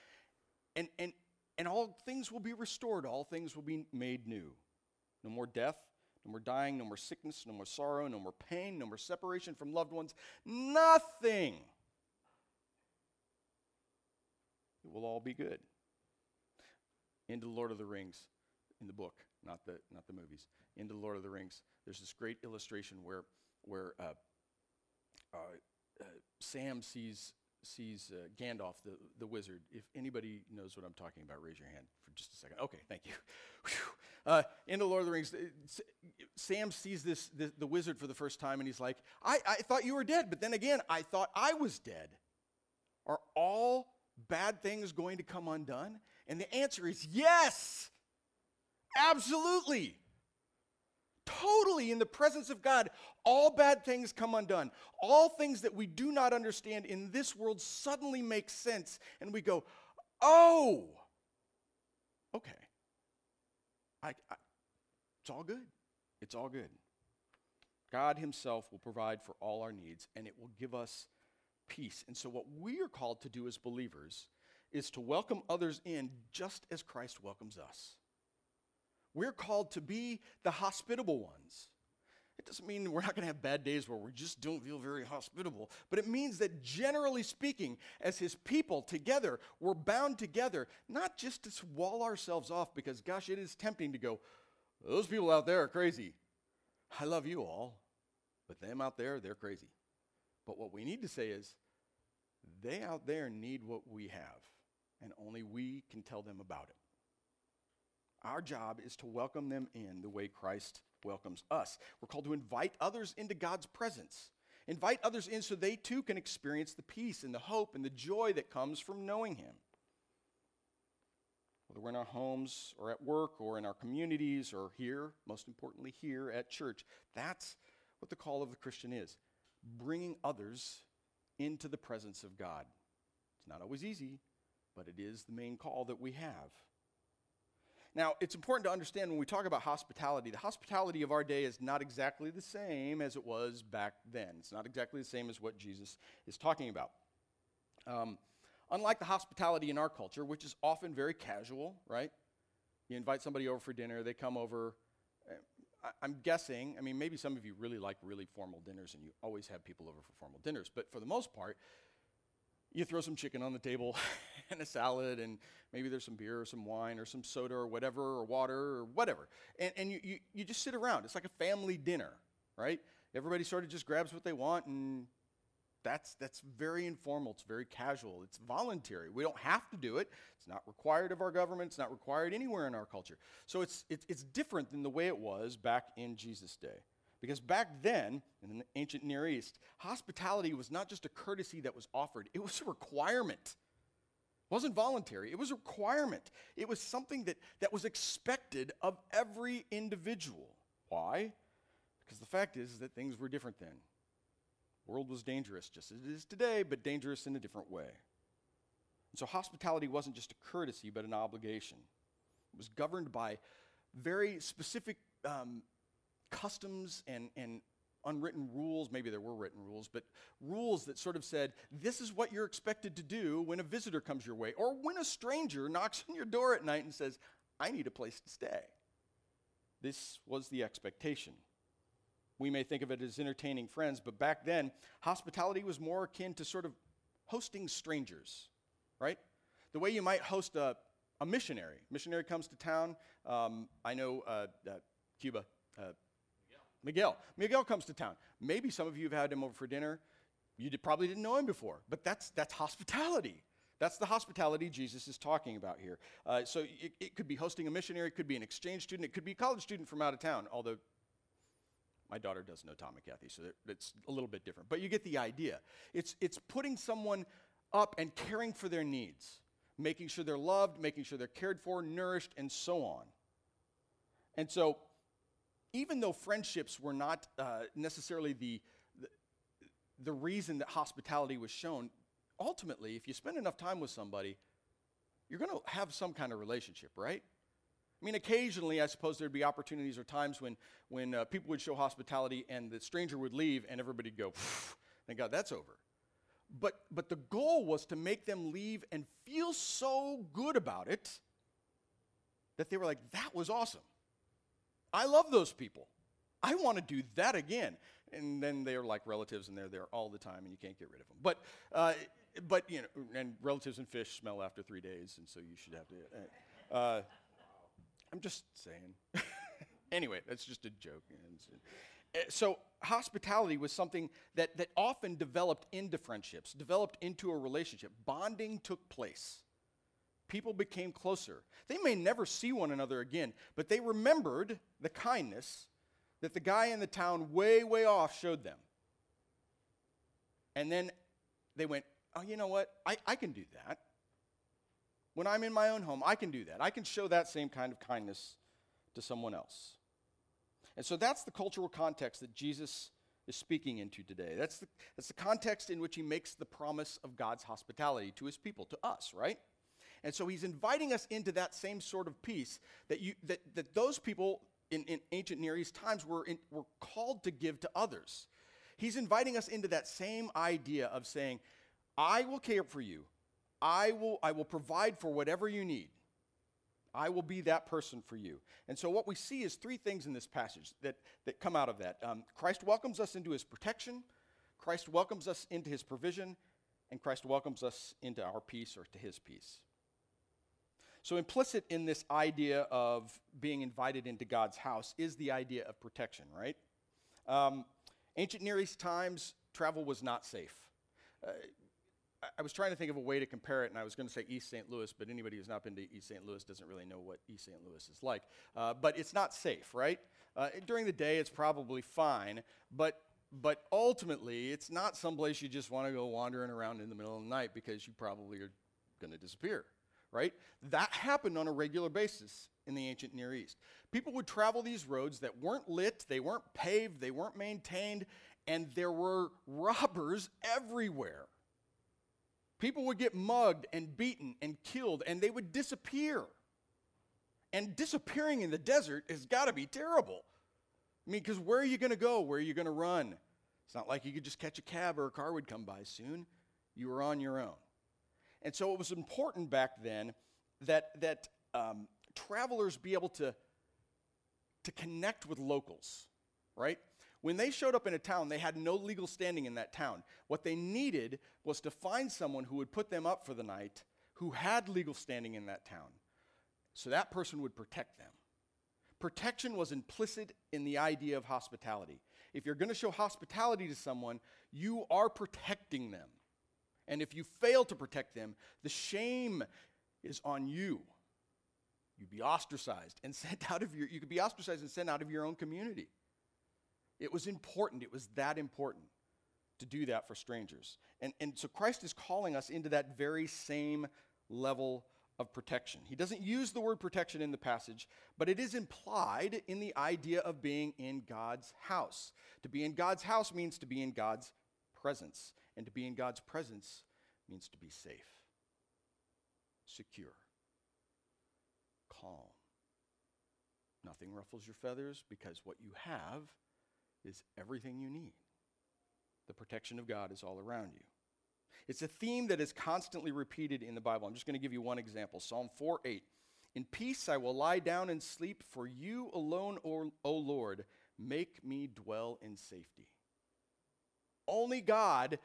And, and, and all things will be restored. All things will be made new. No more death, no more dying, no more sickness, no more sorrow, no more pain, no more separation from loved ones. Nothing. It will all be good. Into the Lord of the Rings in the book, not the, not the movies. Into the Lord of the Rings, there's this great illustration where, where uh, uh, uh, Sam sees, sees uh, Gandalf, the, the wizard. If anybody knows what I'm talking about, raise your hand for just a second. Okay, thank you. uh, in the Lord of the Rings, Sam sees this, this, the wizard for the first time, and he's like, I, I thought you were dead, but then again, I thought I was dead. Are all bad things going to come undone? And the answer is yes, absolutely. Totally in the presence of God, all bad things come undone. All things that we do not understand in this world suddenly make sense, and we go, oh, okay. I, I, it's all good. It's all good. God Himself will provide for all our needs, and it will give us peace. And so, what we are called to do as believers is to welcome others in just as Christ welcomes us. We're called to be the hospitable ones. It doesn't mean we're not going to have bad days where we just don't feel very hospitable, but it means that generally speaking, as His people together, we're bound together, not just to wall ourselves off because, gosh, it is tempting to go, those people out there are crazy. I love you all, but them out there, they're crazy. But what we need to say is, they out there need what we have, and only we can tell them about it. Our job is to welcome them in the way Christ welcomes us. We're called to invite others into God's presence. Invite others in so they too can experience the peace and the hope and the joy that comes from knowing Him. Whether we're in our homes or at work or in our communities or here, most importantly, here at church, that's what the call of the Christian is bringing others into the presence of God. It's not always easy, but it is the main call that we have. Now, it's important to understand when we talk about hospitality, the hospitality of our day is not exactly the same as it was back then. It's not exactly the same as what Jesus is talking about. Um, unlike the hospitality in our culture, which is often very casual, right? You invite somebody over for dinner, they come over. I, am guessing, I mean, maybe some of you really like really formal dinners and you always have people over for formal dinners, but for the most part, you throw some chicken on the table and a salad, and maybe there's some beer or some wine or some soda or whatever, or water or whatever. And, and you, you, you just sit around. It's like a family dinner, right? Everybody sort of just grabs what they want, and that's, that's very informal. It's very casual. It's voluntary. We don't have to do it. It's not required of our government. It's not required anywhere in our culture. So it's, it's, it's different than the way it was back in Jesus' day. Because back then, in the ancient Near East, hospitality was not just a courtesy that was offered, it was a requirement. It wasn't voluntary, it was a requirement. It was something that, that was expected of every individual. Why? Because the fact is that things were different then. World was dangerous, just as it is today, but dangerous in a different way. And so hospitality wasn't just a courtesy, but an obligation. It was governed by very specific um, customs and, and unwritten rules, maybe there were written rules, but rules that sort of said, this is what you're expected to do when a visitor comes your way, or when a stranger knocks on your door at night and says, I need a place to stay. This was the expectation. We may think of it as entertaining friends, but back then, hospitality was more akin to sort of hosting strangers, right? The way you might host a, a missionary. Missionary comes to town. Um, I know uh, uh, Cuba. Uh, Miguel. Miguel comes to town. Maybe some of you have had him over for dinner. You did, probably didn't know him before, but that's, that's hospitality. That's the hospitality Jesus is talking about here. Uh, so it, it, could be hosting a missionary, it could be an exchange student, it could be a college student from out of town, although my daughter does know Tom and Kathy, so it's a little bit different. But you get the idea. It's, it's putting someone up and caring for their needs, making sure they're loved, making sure they're cared for, nourished, and so on. And so even though friendships were not uh, necessarily the, the reason that hospitality was shown. Ultimately, if you spend enough time with somebody, you're going to have some kind of relationship, right? I mean, occasionally, I suppose there'd be opportunities or times when, when uh, people would show hospitality and the stranger would leave and everybody'd go, thank God that's over. But, but the goal was to make them leave and feel so good about it that they were like, that was awesome. I love those people. I want to do that again. And then they're like relatives and they're there all the time and you can't get rid of them. But, uh, but you know, and relatives and fish smell after three days, and so you should have to. Uh, uh, I'm just saying. anyway, that's just a joke. Uh, so, hospitality was something that, that often developed into friendships, developed into a relationship. Bonding took place. People became closer. They may never see one another again, but they remembered the kindness that the guy in the town way, way off showed them. And then they went, Oh, you know what? I, I can do that. When I'm in my own home, I can do that. I can show that same kind of kindness to someone else. And so that's the cultural context that Jesus is speaking into today. That's the, that's the context in which he makes the promise of God's hospitality to his people, to us, right? And so he's inviting us into that same sort of peace that, you, that, that those people in, in ancient Near East times were, in, were called to give to others. He's inviting us into that same idea of saying, I will care for you. I will, I will provide for whatever you need. I will be that person for you. And so, what we see is three things in this passage that, that come out of that. Um, Christ welcomes us into his protection, Christ welcomes us into his provision, and Christ welcomes us into our peace or to his peace. So, implicit in this idea of being invited into God's house is the idea of protection, right? Um, ancient Near East times, travel was not safe. Uh, I was trying to think of a way to compare it, and I was going to say East St. Louis, but anybody who's not been to East St. Louis doesn't really know what East St. Louis is like. Uh, but it's not safe, right? Uh, during the day, it's probably fine, but but ultimately, it's not someplace you just want to go wandering around in the middle of the night because you probably are going to disappear, right? That happened on a regular basis in the ancient Near East. People would travel these roads that weren't lit, they weren't paved, they weren't maintained, and there were robbers everywhere. People would get mugged and beaten and killed, and they would disappear. And disappearing in the desert has got to be terrible. I mean, because where are you going to go? Where are you going to run? It's not like you could just catch a cab or a car would come by soon. You were on your own. And so it was important back then that, that um, travelers be able to, to connect with locals, right? When they showed up in a town, they had no legal standing in that town. What they needed was to find someone who would put them up for the night who had legal standing in that town. So that person would protect them. Protection was implicit in the idea of hospitality. If you're going to show hospitality to someone, you are protecting them. And if you fail to protect them, the shame is on you. You'd be ostracized and sent out of your you could be ostracized and sent out of your own community. It was important, it was that important to do that for strangers. And, and so Christ is calling us into that very same level of protection. He doesn't use the word protection in the passage, but it is implied in the idea of being in God's house. To be in God's house means to be in God's presence, and to be in God's presence means to be safe, secure, calm. Nothing ruffles your feathers because what you have is everything you need. The protection of God is all around you. It's a theme that is constantly repeated in the Bible. I'm just going to give you one example Psalm 4 8. In peace I will lie down and sleep, for you alone, O, Lord, make me dwell in safety. Only God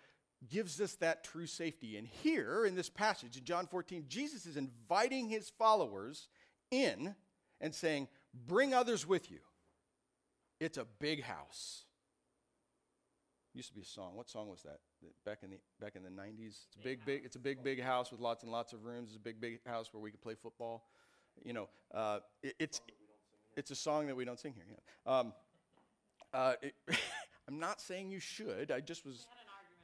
gives us that true safety. And here in this passage, in John 14, Jesus is inviting his followers in and saying, Bring others with you. It's a big house. Used to be a song. What song was that? Back in the back in the 90s. It's a big, big. It's a big, big house with lots and lots of rooms. It's a big, big house where we could play football. You know, uh, it, it's it's a song that we don't sing here. Yeah. Um, uh, it, I'm not saying you should. I just was.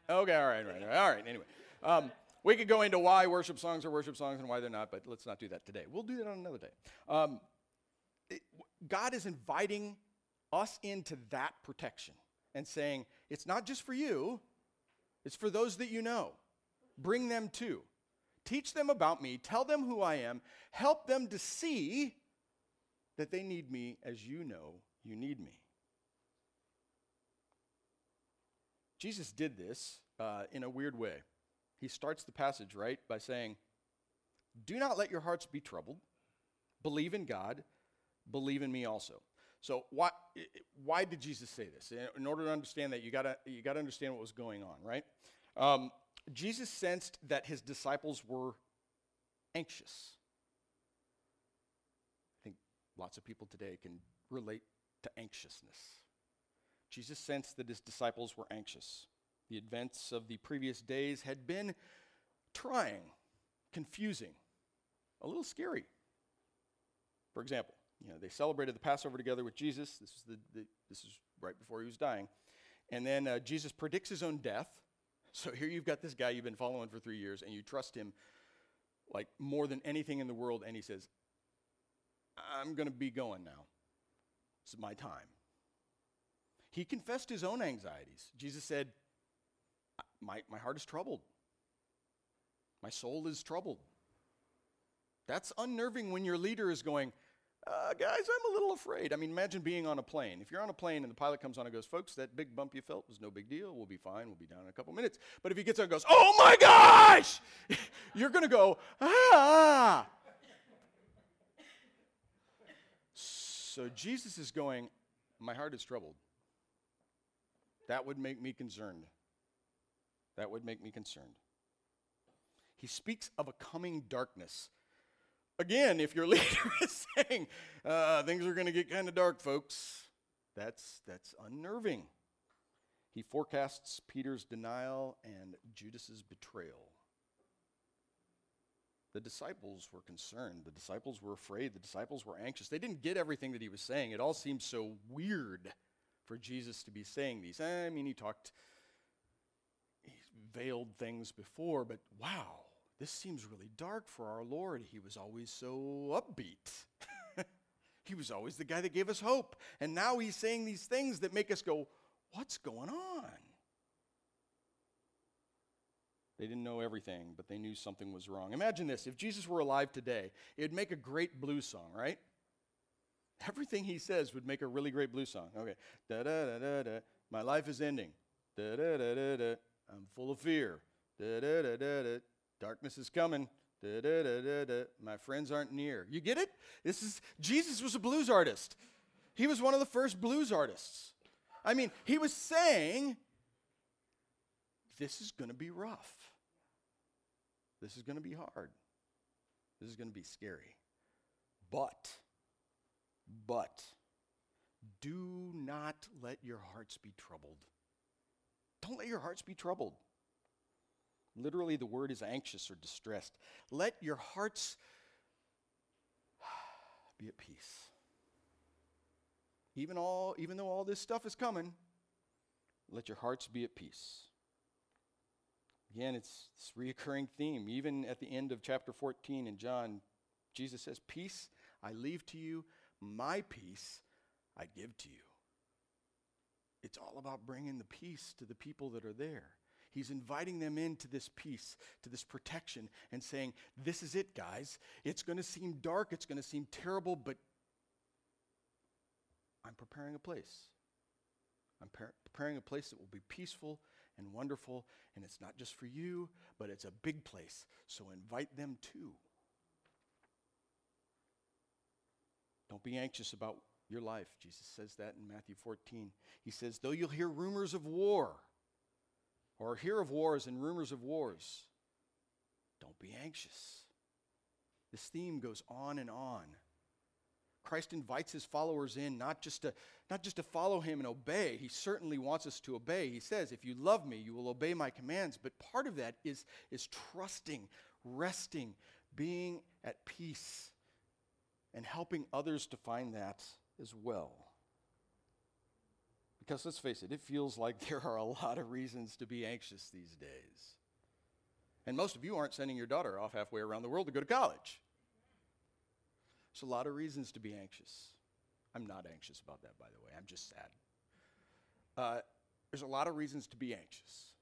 Okay, all right, all right, all right. Anyway, um, we could go into why worship songs are worship songs and why they're not, but let's not do that today. We'll do that on another day. Um, it, God is inviting us into that protection and saying, it's not just for you, It's for those that you know. Bring them too. Teach them about me. Tell them who I am. Help them to see that they need me as you know you need me. Jesus did this uh, in a weird way. He starts the passage, right, by saying, Do not let your hearts be troubled. Believe in God. Believe in me also. So why, why did Jesus say this? In order to understand that, you gotta, you gotta understand what was going on, right? Um, Jesus sensed that his disciples were anxious. I think lots of people today can relate to anxiousness. Jesus sensed that his disciples were anxious. The events of the previous days had been trying, confusing, a little scary. For example, you know, they celebrated the Passover together with Jesus. This is, the, the this is right before he was dying. And then uh, Jesus predicts his own death. So here you've got this guy you've been following for three years, and you trust him like more than anything in the world, and he says, I'm going to be going now. It's my time. He confessed his own anxieties. Jesus said, my, my heart is troubled. My soul is troubled. That's unnerving when your leader is going, uh, guys, I'm a little afraid. I mean, imagine being on a plane. If you're on a plane and the pilot comes on and goes, folks, that big bump you felt was no big deal. We'll be fine. We'll be down in a couple minutes. But if he gets on and goes, oh my gosh, you're going to go, ah. So Jesus is going, my heart is troubled. That would make me concerned. That would make me concerned. He speaks of a coming darkness. Again, if your leader is saying uh, things are going to get kind of dark, folks, that's, that's unnerving. He forecasts Peter's denial and Judas's betrayal. The disciples were concerned. The disciples were afraid. The disciples were anxious. They didn't get everything that he was saying. It all seemed so weird for Jesus to be saying these. I mean, he talked, he veiled things before, but wow, this seems really dark for our Lord. He was always so upbeat. he was always the guy that gave us hope. And now he's saying these things that make us go, what's going on? They didn't know everything, but they knew something was wrong. Imagine this if Jesus were alive today, it would make a great blues song, right? Everything he says would make a really great blues song. Okay. Da da da da da. My life is ending. Da da da da da. I'm full of fear. Da da da da da. Darkness is coming. Da da da. My friends aren't near. You get it? This is Jesus was a blues artist. He was one of the first blues artists. I mean, he was saying this is going to be rough. This is going to be hard. This is going to be scary. But but do not let your hearts be troubled. Don't let your hearts be troubled. Literally, the word is anxious or distressed. Let your hearts be at peace. Even, all, even though all this stuff is coming, let your hearts be at peace. Again, it's this reoccurring theme. Even at the end of chapter 14 in John, Jesus says, Peace I leave to you, my peace I give to you. It's all about bringing the peace to the people that are there. He's inviting them into this peace, to this protection, and saying, This is it, guys. It's going to seem dark, it's going to seem terrible, but I'm preparing a place. I'm par- preparing a place that will be peaceful and wonderful, and it's not just for you, but it's a big place. So invite them too. Don't be anxious about your life. Jesus says that in Matthew 14. He says, Though you'll hear rumors of war, or hear of wars and rumors of wars, don't be anxious. This theme goes on and on. Christ invites his followers in not just to not just to follow him and obey. He certainly wants us to obey. He says, "If you love me, you will obey my commands." But part of that is is trusting, resting, being at peace and helping others to find that as well. Because let's face it, it feels like there are a lot of reasons to be anxious these days. And most of you aren't sending your daughter off halfway around the world to go to college. There's a lot of reasons to be anxious. I'm not anxious about that, by the way. I'm just sad. Uh, there's a lot of reasons to be anxious.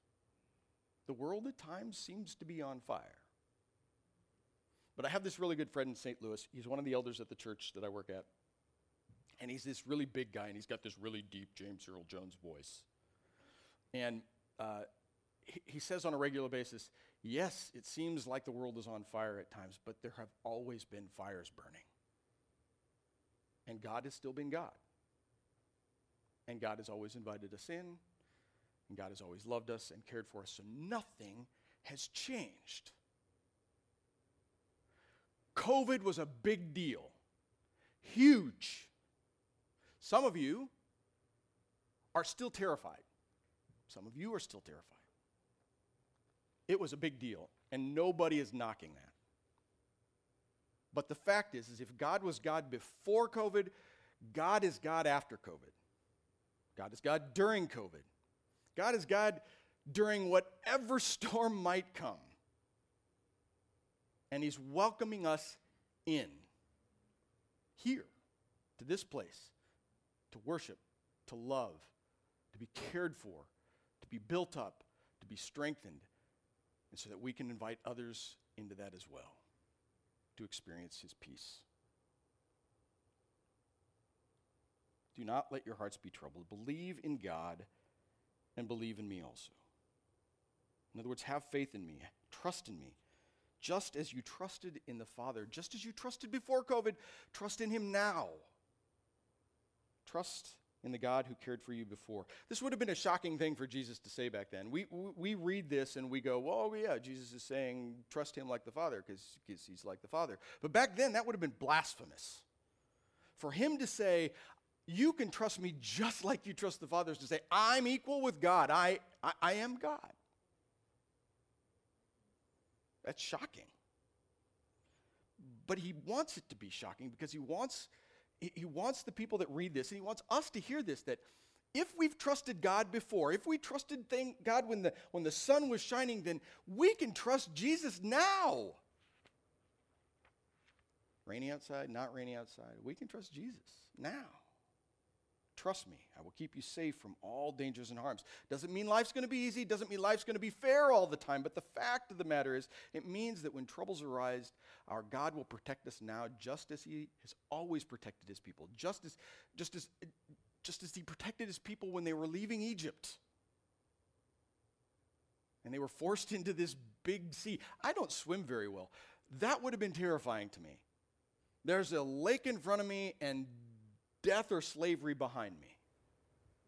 the world at times seems to be on fire. But I have this really good friend in St. Louis. He's one of the elders at the church that I work at. And he's this really big guy, and he's got this really deep James Earl Jones voice. And uh, he, he says on a regular basis, Yes, it seems like the world is on fire at times, but there have always been fires burning. And God has still been God. And God has always invited us in, and God has always loved us and cared for us. So nothing has changed. COVID was a big deal, huge. Some of you are still terrified. Some of you are still terrified. It was a big deal, and nobody is knocking that. But the fact is, is if God was God before COVID, God is God after COVID. God is God during COVID. God is God during whatever storm might come. And He's welcoming us in, here, to this place, to worship, to love, to be cared for, to be built up, to be strengthened, and so that we can invite others into that as well, to experience His peace. Do not let your hearts be troubled. Believe in God and believe in me also. In other words, have faith in me, trust in me. Just as you trusted in the Father, just as you trusted before COVID, trust in Him now. Trust in the God who cared for you before. This would have been a shocking thing for Jesus to say back then. We, we read this and we go, well, oh, yeah, Jesus is saying, trust Him like the Father because He's like the Father. But back then, that would have been blasphemous. For Him to say, you can trust me just like you trust the Father, is to say, I'm equal with God, I, I, I am God. That's shocking. But he wants it to be shocking because he wants, he wants the people that read this, and he wants us to hear this that if we've trusted God before, if we trusted thing, God when the, when the sun was shining, then we can trust Jesus now. Rainy outside, not rainy outside. We can trust Jesus now. Trust me, I will keep you safe from all dangers and harms. Doesn't mean life's going to be easy, doesn't mean life's going to be fair all the time, but the fact of the matter is, it means that when troubles arise, our God will protect us now just as He has always protected His people, just as, just as, just as He protected His people when they were leaving Egypt. And they were forced into this big sea. I don't swim very well. That would have been terrifying to me. There's a lake in front of me, and death or slavery behind me.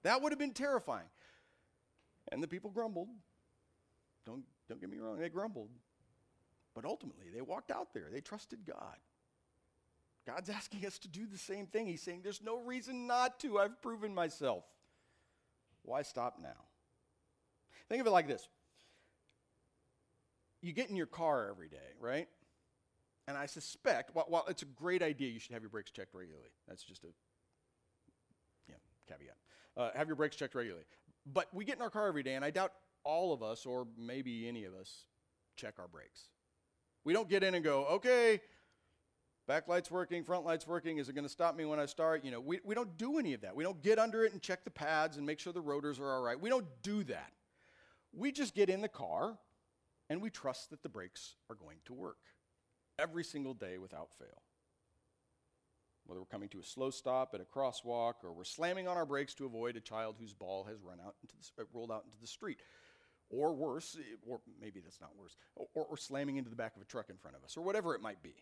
That would have been terrifying. And the people grumbled. Don't, don't get me wrong, they grumbled. But ultimately, they walked out there. They trusted God. God's asking us to do the same thing. He's saying, There's no reason not to. I've proven myself. Why stop now? Think of it like this you get in your car every day, right? And I suspect, while, while, it's a great idea, you should have your brakes checked regularly. That's just a caveat. Uh, have your brakes checked regularly. But we get in our car every day, and I doubt all of us, or maybe any of us, check our brakes. We don't get in and go, okay, back light's working, front light's working, is it going to stop me when I start? You know, we, we don't do any of that. We don't get under it and check the pads and make sure the rotors are all right. We don't do that. We just get in the car and we trust that the brakes are going to work every single day without fail whether we're coming to a slow stop at a crosswalk or we're slamming on our brakes to avoid a child whose ball has run out into the, uh, rolled out into the street. Or worse, or maybe that's not worse, or, or slamming into the back of a truck in front of us, or whatever it might be.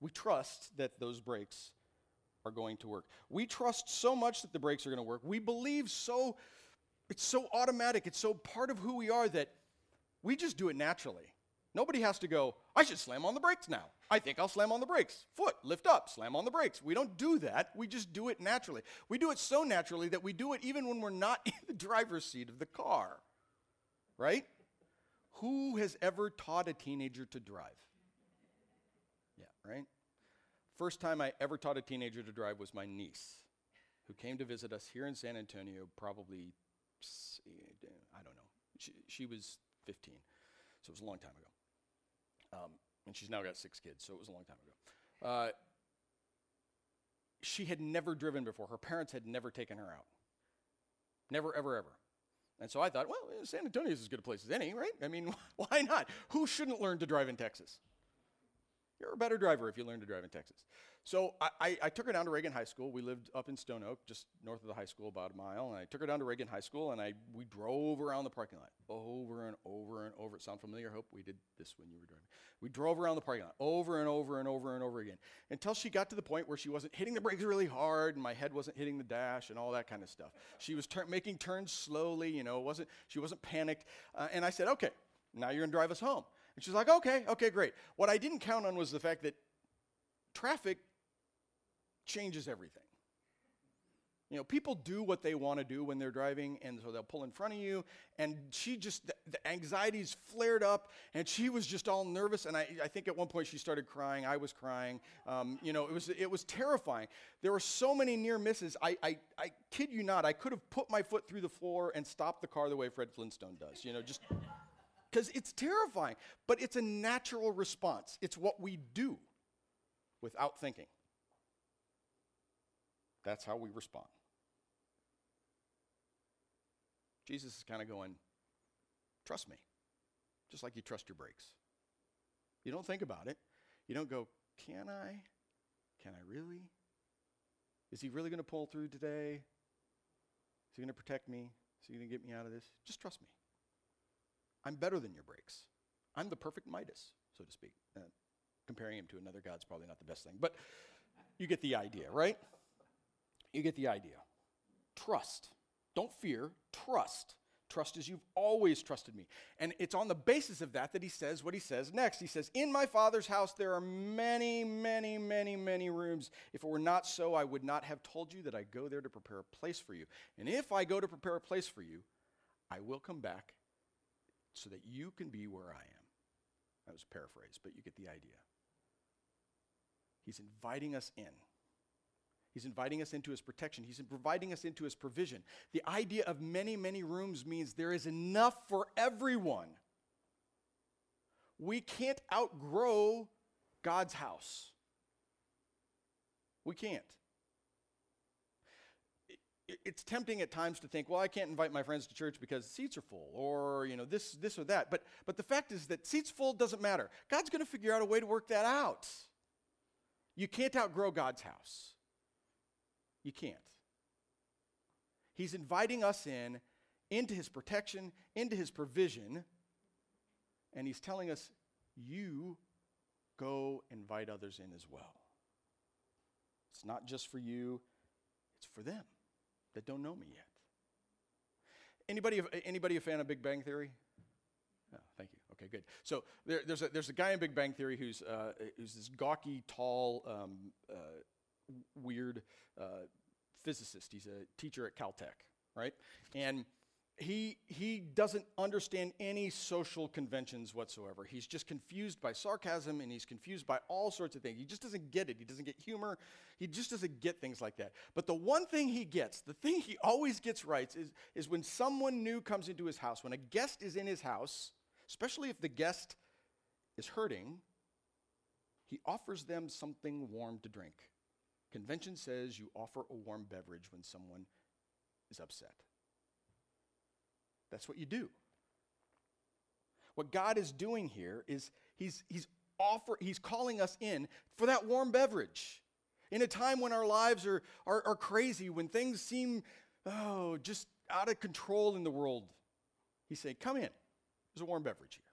We trust that those brakes are going to work. We trust so much that the brakes are going to work. We believe so, it's so automatic, it's so part of who we are that we just do it naturally. Nobody has to go, I should slam on the brakes now. I think I'll slam on the brakes. Foot, lift up, slam on the brakes. We don't do that. We just do it naturally. We do it so naturally that we do it even when we're not in the driver's seat of the car. Right? Who has ever taught a teenager to drive? Yeah, right? First time I ever taught a teenager to drive was my niece, who came to visit us here in San Antonio probably, I don't know, she, she was 15. So it was a long time ago. Um, and she's now got six kids, so it was a long time ago. Uh, she had never driven before. Her parents had never taken her out. Never, ever, ever. And so I thought, well, San Antonio is as good a place as any, right? I mean, why not? Who shouldn't learn to drive in Texas? You're a better driver if you learn to drive in Texas. So I, I, took her down to Reagan High School. We lived up in Stone Oak, just north of the high school, about a mile. And I took her down to Reagan High School, and I we drove around the parking lot over and over and over. It sound familiar? I hope we did this when you were driving. We drove around the parking lot over and over and over and over again until she got to the point where she wasn't hitting the brakes really hard, and my head wasn't hitting the dash, and all that kind of stuff. She was making turns slowly, you know. wasn't She wasn't panicked. Uh, and I said, "Okay, now you're gonna drive us home." And she's like, "Okay, okay, great." What I didn't count on was the fact that traffic changes everything. You know, people do what they want to do when they're driving, and so they'll pull in front of you. And she just, the, the anxieties flared up, and she was just all nervous. And I, I think at one point she started crying. I was crying. Um, you know, it was, it was terrifying. There were so many near misses. I, I, I kid you not, I could have put my foot through the floor and stopped the car the way Fred Flintstone does. You know, just because it's terrifying. But it's a natural response, it's what we do without thinking. That's how we respond. Jesus is kind of going, trust me, just like you trust your brakes. You don't think about it. You don't go, can I? Can I really? Is he really going to pull through today? Is he going to protect me? Is he going to get me out of this? Just trust me. I'm better than your brakes. I'm the perfect Midas, so to speak. Uh, comparing him to another God's probably not the best thing, but you get the idea, right? You get the idea. Trust. Don't fear, trust. Trust as you've always trusted me. And it's on the basis of that that he says what he says next. He says, In my Father's house there are many, many, many, many rooms. If it were not so, I would not have told you that I go there to prepare a place for you. And if I go to prepare a place for you, I will come back so that you can be where I am. That was a paraphrase, but you get the idea. He's inviting us in. He's inviting us into his protection. He's providing us into his provision. The idea of many, many rooms means there is enough for everyone. We can't outgrow God's house. We can't. It's tempting at times to think, well, I can't invite my friends to church because seats are full, or you know, this, this or that. But, but the fact is that seats full doesn't matter. God's going to figure out a way to work that out. You can't outgrow God's house. You can't. He's inviting us in, into his protection, into his provision, and he's telling us, you go invite others in as well. It's not just for you, it's for them that don't know me yet. Anybody, anybody a fan of Big Bang Theory? Oh, thank you. Okay, good. So there, there's, a, there's a guy in Big Bang Theory who's, uh, who's this gawky, tall, um, uh, weird uh, physicist. He's a teacher at Caltech, right? And he, he doesn't understand any social conventions whatsoever. He's just confused by sarcasm and he's confused by all sorts of things. He just doesn't get it. He doesn't get humor. He just doesn't get things like that. But the one thing he gets, the thing he always gets right, is, is when someone new comes into his house, when a guest is in his house, especially if the guest is hurting, he offers them something warm to drink. Convention says you offer a warm beverage when someone is upset. That's what you do. What God is doing here is he's, he's, offer, he's calling us in for that warm beverage. In a time when our lives are, are, are crazy, when things seem, oh, just out of control in the world, he's saying, Come in. There's a warm beverage here.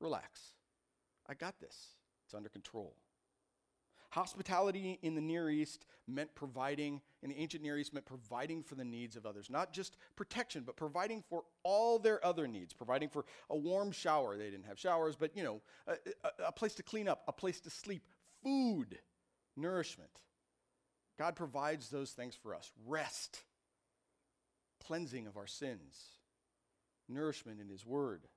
Relax. I got this. It's under control. Hospitality in the Near East meant providing, in the ancient Near East, meant providing for the needs of others. Not just protection, but providing for all their other needs. Providing for a warm shower. They didn't have showers, but, you know, a, a, a place to clean up, a place to sleep, food, nourishment. God provides those things for us rest, cleansing of our sins, nourishment in His Word.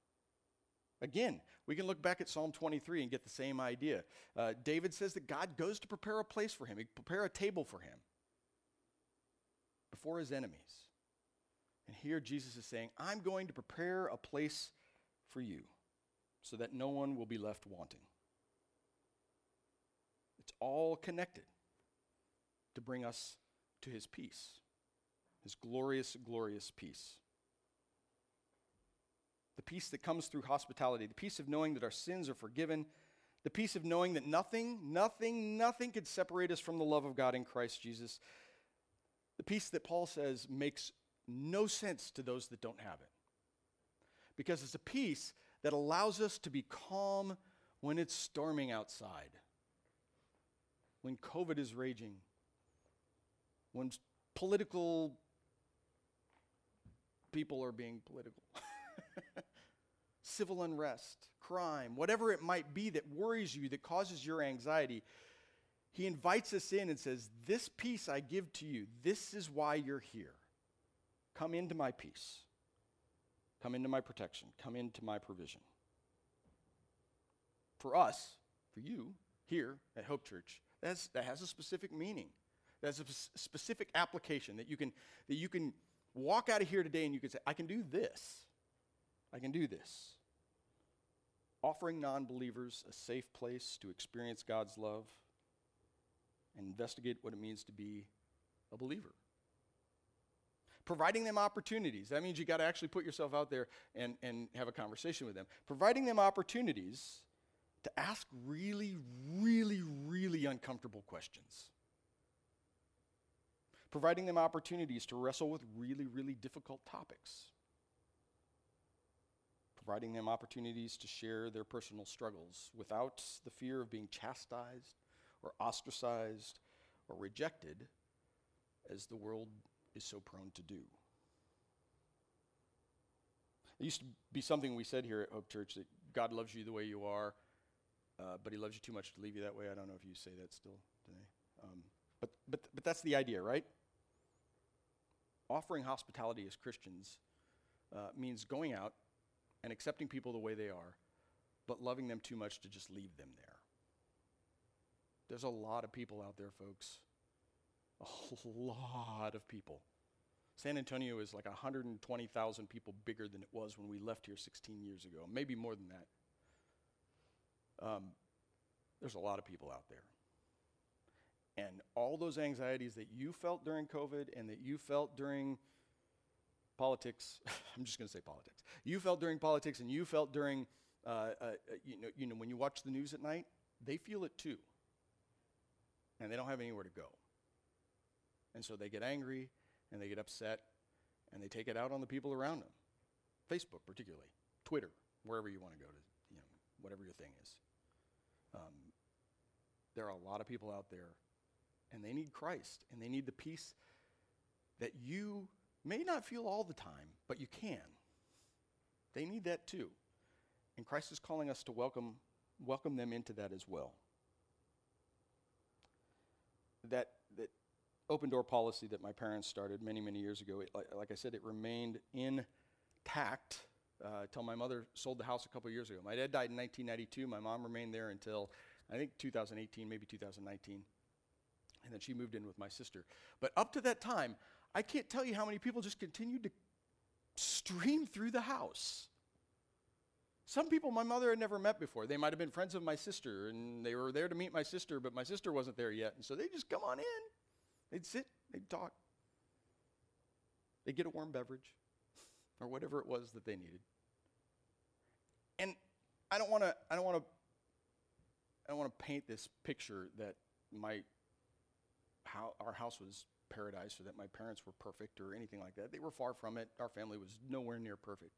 Again, we can look back at Psalm 23 and get the same idea. Uh, David says that God goes to prepare a place for him, he prepare a table for him before his enemies. And here Jesus is saying, I'm going to prepare a place for you so that no one will be left wanting. It's all connected to bring us to his peace, his glorious, glorious peace. The peace that comes through hospitality, the peace of knowing that our sins are forgiven, the peace of knowing that nothing, nothing, nothing could separate us from the love of God in Christ Jesus, the peace that Paul says makes no sense to those that don't have it. Because it's a peace that allows us to be calm when it's storming outside, when COVID is raging, when political people are being political, civil unrest, crime, whatever it might be that worries you, that causes your anxiety. He invites us in and says, This peace I give to you, this is why you're here. Come into my peace. Come into my protection. Come into my provision. For us, for you, here at Hope Church, that's, that has a specific meaning. That's a specific application that you can that you can walk out of here today and you can say, I can do this. I can do this. Offering non-believers a safe place to experience God's love and investigate what it means to be a believer providing them opportunities. That means you got to actually put yourself out there and, and have a conversation with them. Providing them opportunities to ask really, really, really uncomfortable questions. Providing them opportunities to wrestle with really, really difficult topics. Providing them opportunities to share their personal struggles without the fear of being chastised or ostracized or rejected as the world is so prone to do. It used to be something we said here at Hope Church that God loves you the way you are, uh, but He loves you too much to leave you that way. I don't know if you say that still today. Um, but, but, but that's the idea, right? Offering hospitality as Christians uh, means going out and accepting people the way they are, but loving them too much to just leave them there. There's a lot of people out there, folks. A lot of people. San Antonio is like 120,000 people bigger than it was when we left here 16 years ago, maybe more than that. Um, there's a lot of people out there. And all those anxieties that you felt during COVID and that you felt during politics, I'm just going to say politics. You felt during politics and you felt during, uh, uh, you, know, you know, when you watch the news at night, they feel it too. And they don't have anywhere to go. And so they get angry and they get upset and they take it out on the people around them. Facebook, particularly, Twitter, wherever you want to go to, you know, whatever your thing is. Um, there are a lot of people out there and they need Christ and they need the peace that you may not feel all the time, but you can. They need that too. And Christ is calling us to welcome, welcome them into that as well. That, that open door policy that my parents started many, many years ago, it, like, like, I said, it remained intact uh, until my mother sold the house a couple years ago. My dad died in 1992. My mom remained there until I think 2018, maybe 2019. And then she moved in with my sister. But up to that time, I can't tell you how many people just continued to stream through the house. Some people my mother had never met before. They might have been friends of my sister, and they were there to meet my sister, but my sister wasn't there yet. And so they just come on in. They'd sit, they'd talk, they'd get a warm beverage or whatever it was that they needed. And I don't want to, I don't want to, I don't want to paint this picture that my, how our house was paradise or that my parents were perfect or anything like that. They were far from it. Our family was nowhere near perfect.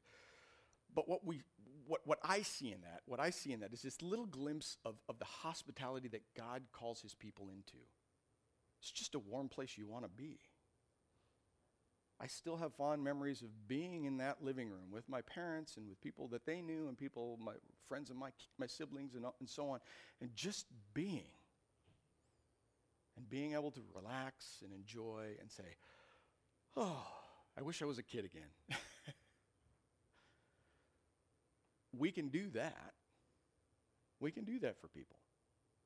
But what we, what, what I see in that, what I see in that is this little glimpse of, of the hospitality that God calls his people into. It's just a warm place you want to be. I still have fond memories of being in that living room with my parents and with people that they knew and people, my friends and my, my siblings and, and so on, and just being. And being able to relax and enjoy and say, oh, I wish I was a kid again. we can do that. We can do that for people.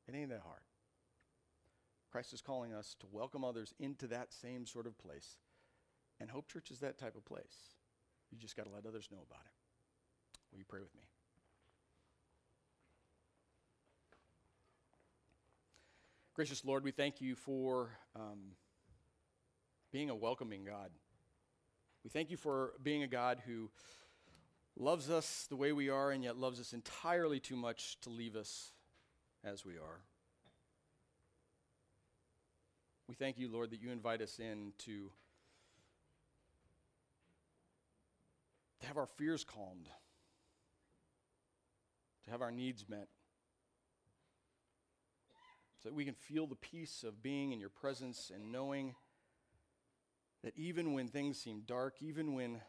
It ain't that hard. Christ is calling us to welcome others into that same sort of place. And Hope Church is that type of place. You just got to let others know about it. Will you pray with me? Gracious Lord, we thank you for um, being a welcoming God. We thank you for being a God who loves us the way we are, and yet loves us entirely too much to leave us as we are. We thank you, Lord, that you invite us in to, to have our fears calmed, to have our needs met, so that we can feel the peace of being in your presence and knowing that even when things seem dark, even when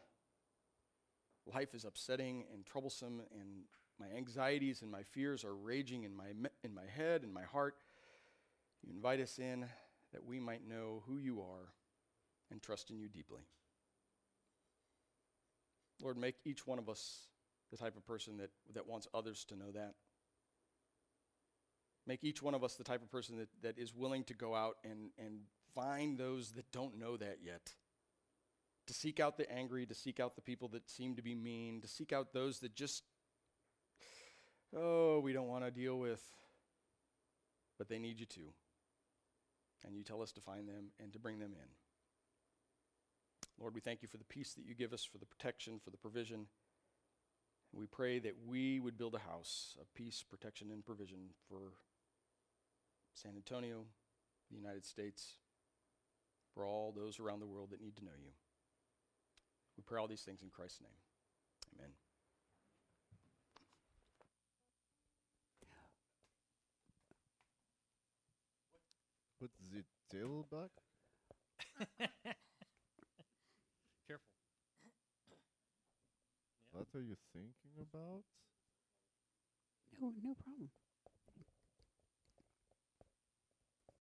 life is upsetting and troublesome and my anxieties and my fears are raging in my, in my head and my heart, you invite us in that we might know who you are and trust in you deeply. Lord, make each one of us the type of person that, that wants others to know that. Make each one of us the type of person that, that is willing to go out and, and find those that don't know that yet. To seek out the angry, to seek out the people that seem to be mean, to seek out those that just, oh, we don't want to deal with, but they need you to. And you tell us to find them and to bring them in. Lord, we thank you for the peace that you give us, for the protection, for the provision. We pray that we would build a house of peace, protection, and provision for San Antonio, the United States, for all those around the world that need to know you. We pray all these things in Christ's name. Amen. Put the tail back. Careful. What are you thinking about? No, no problem.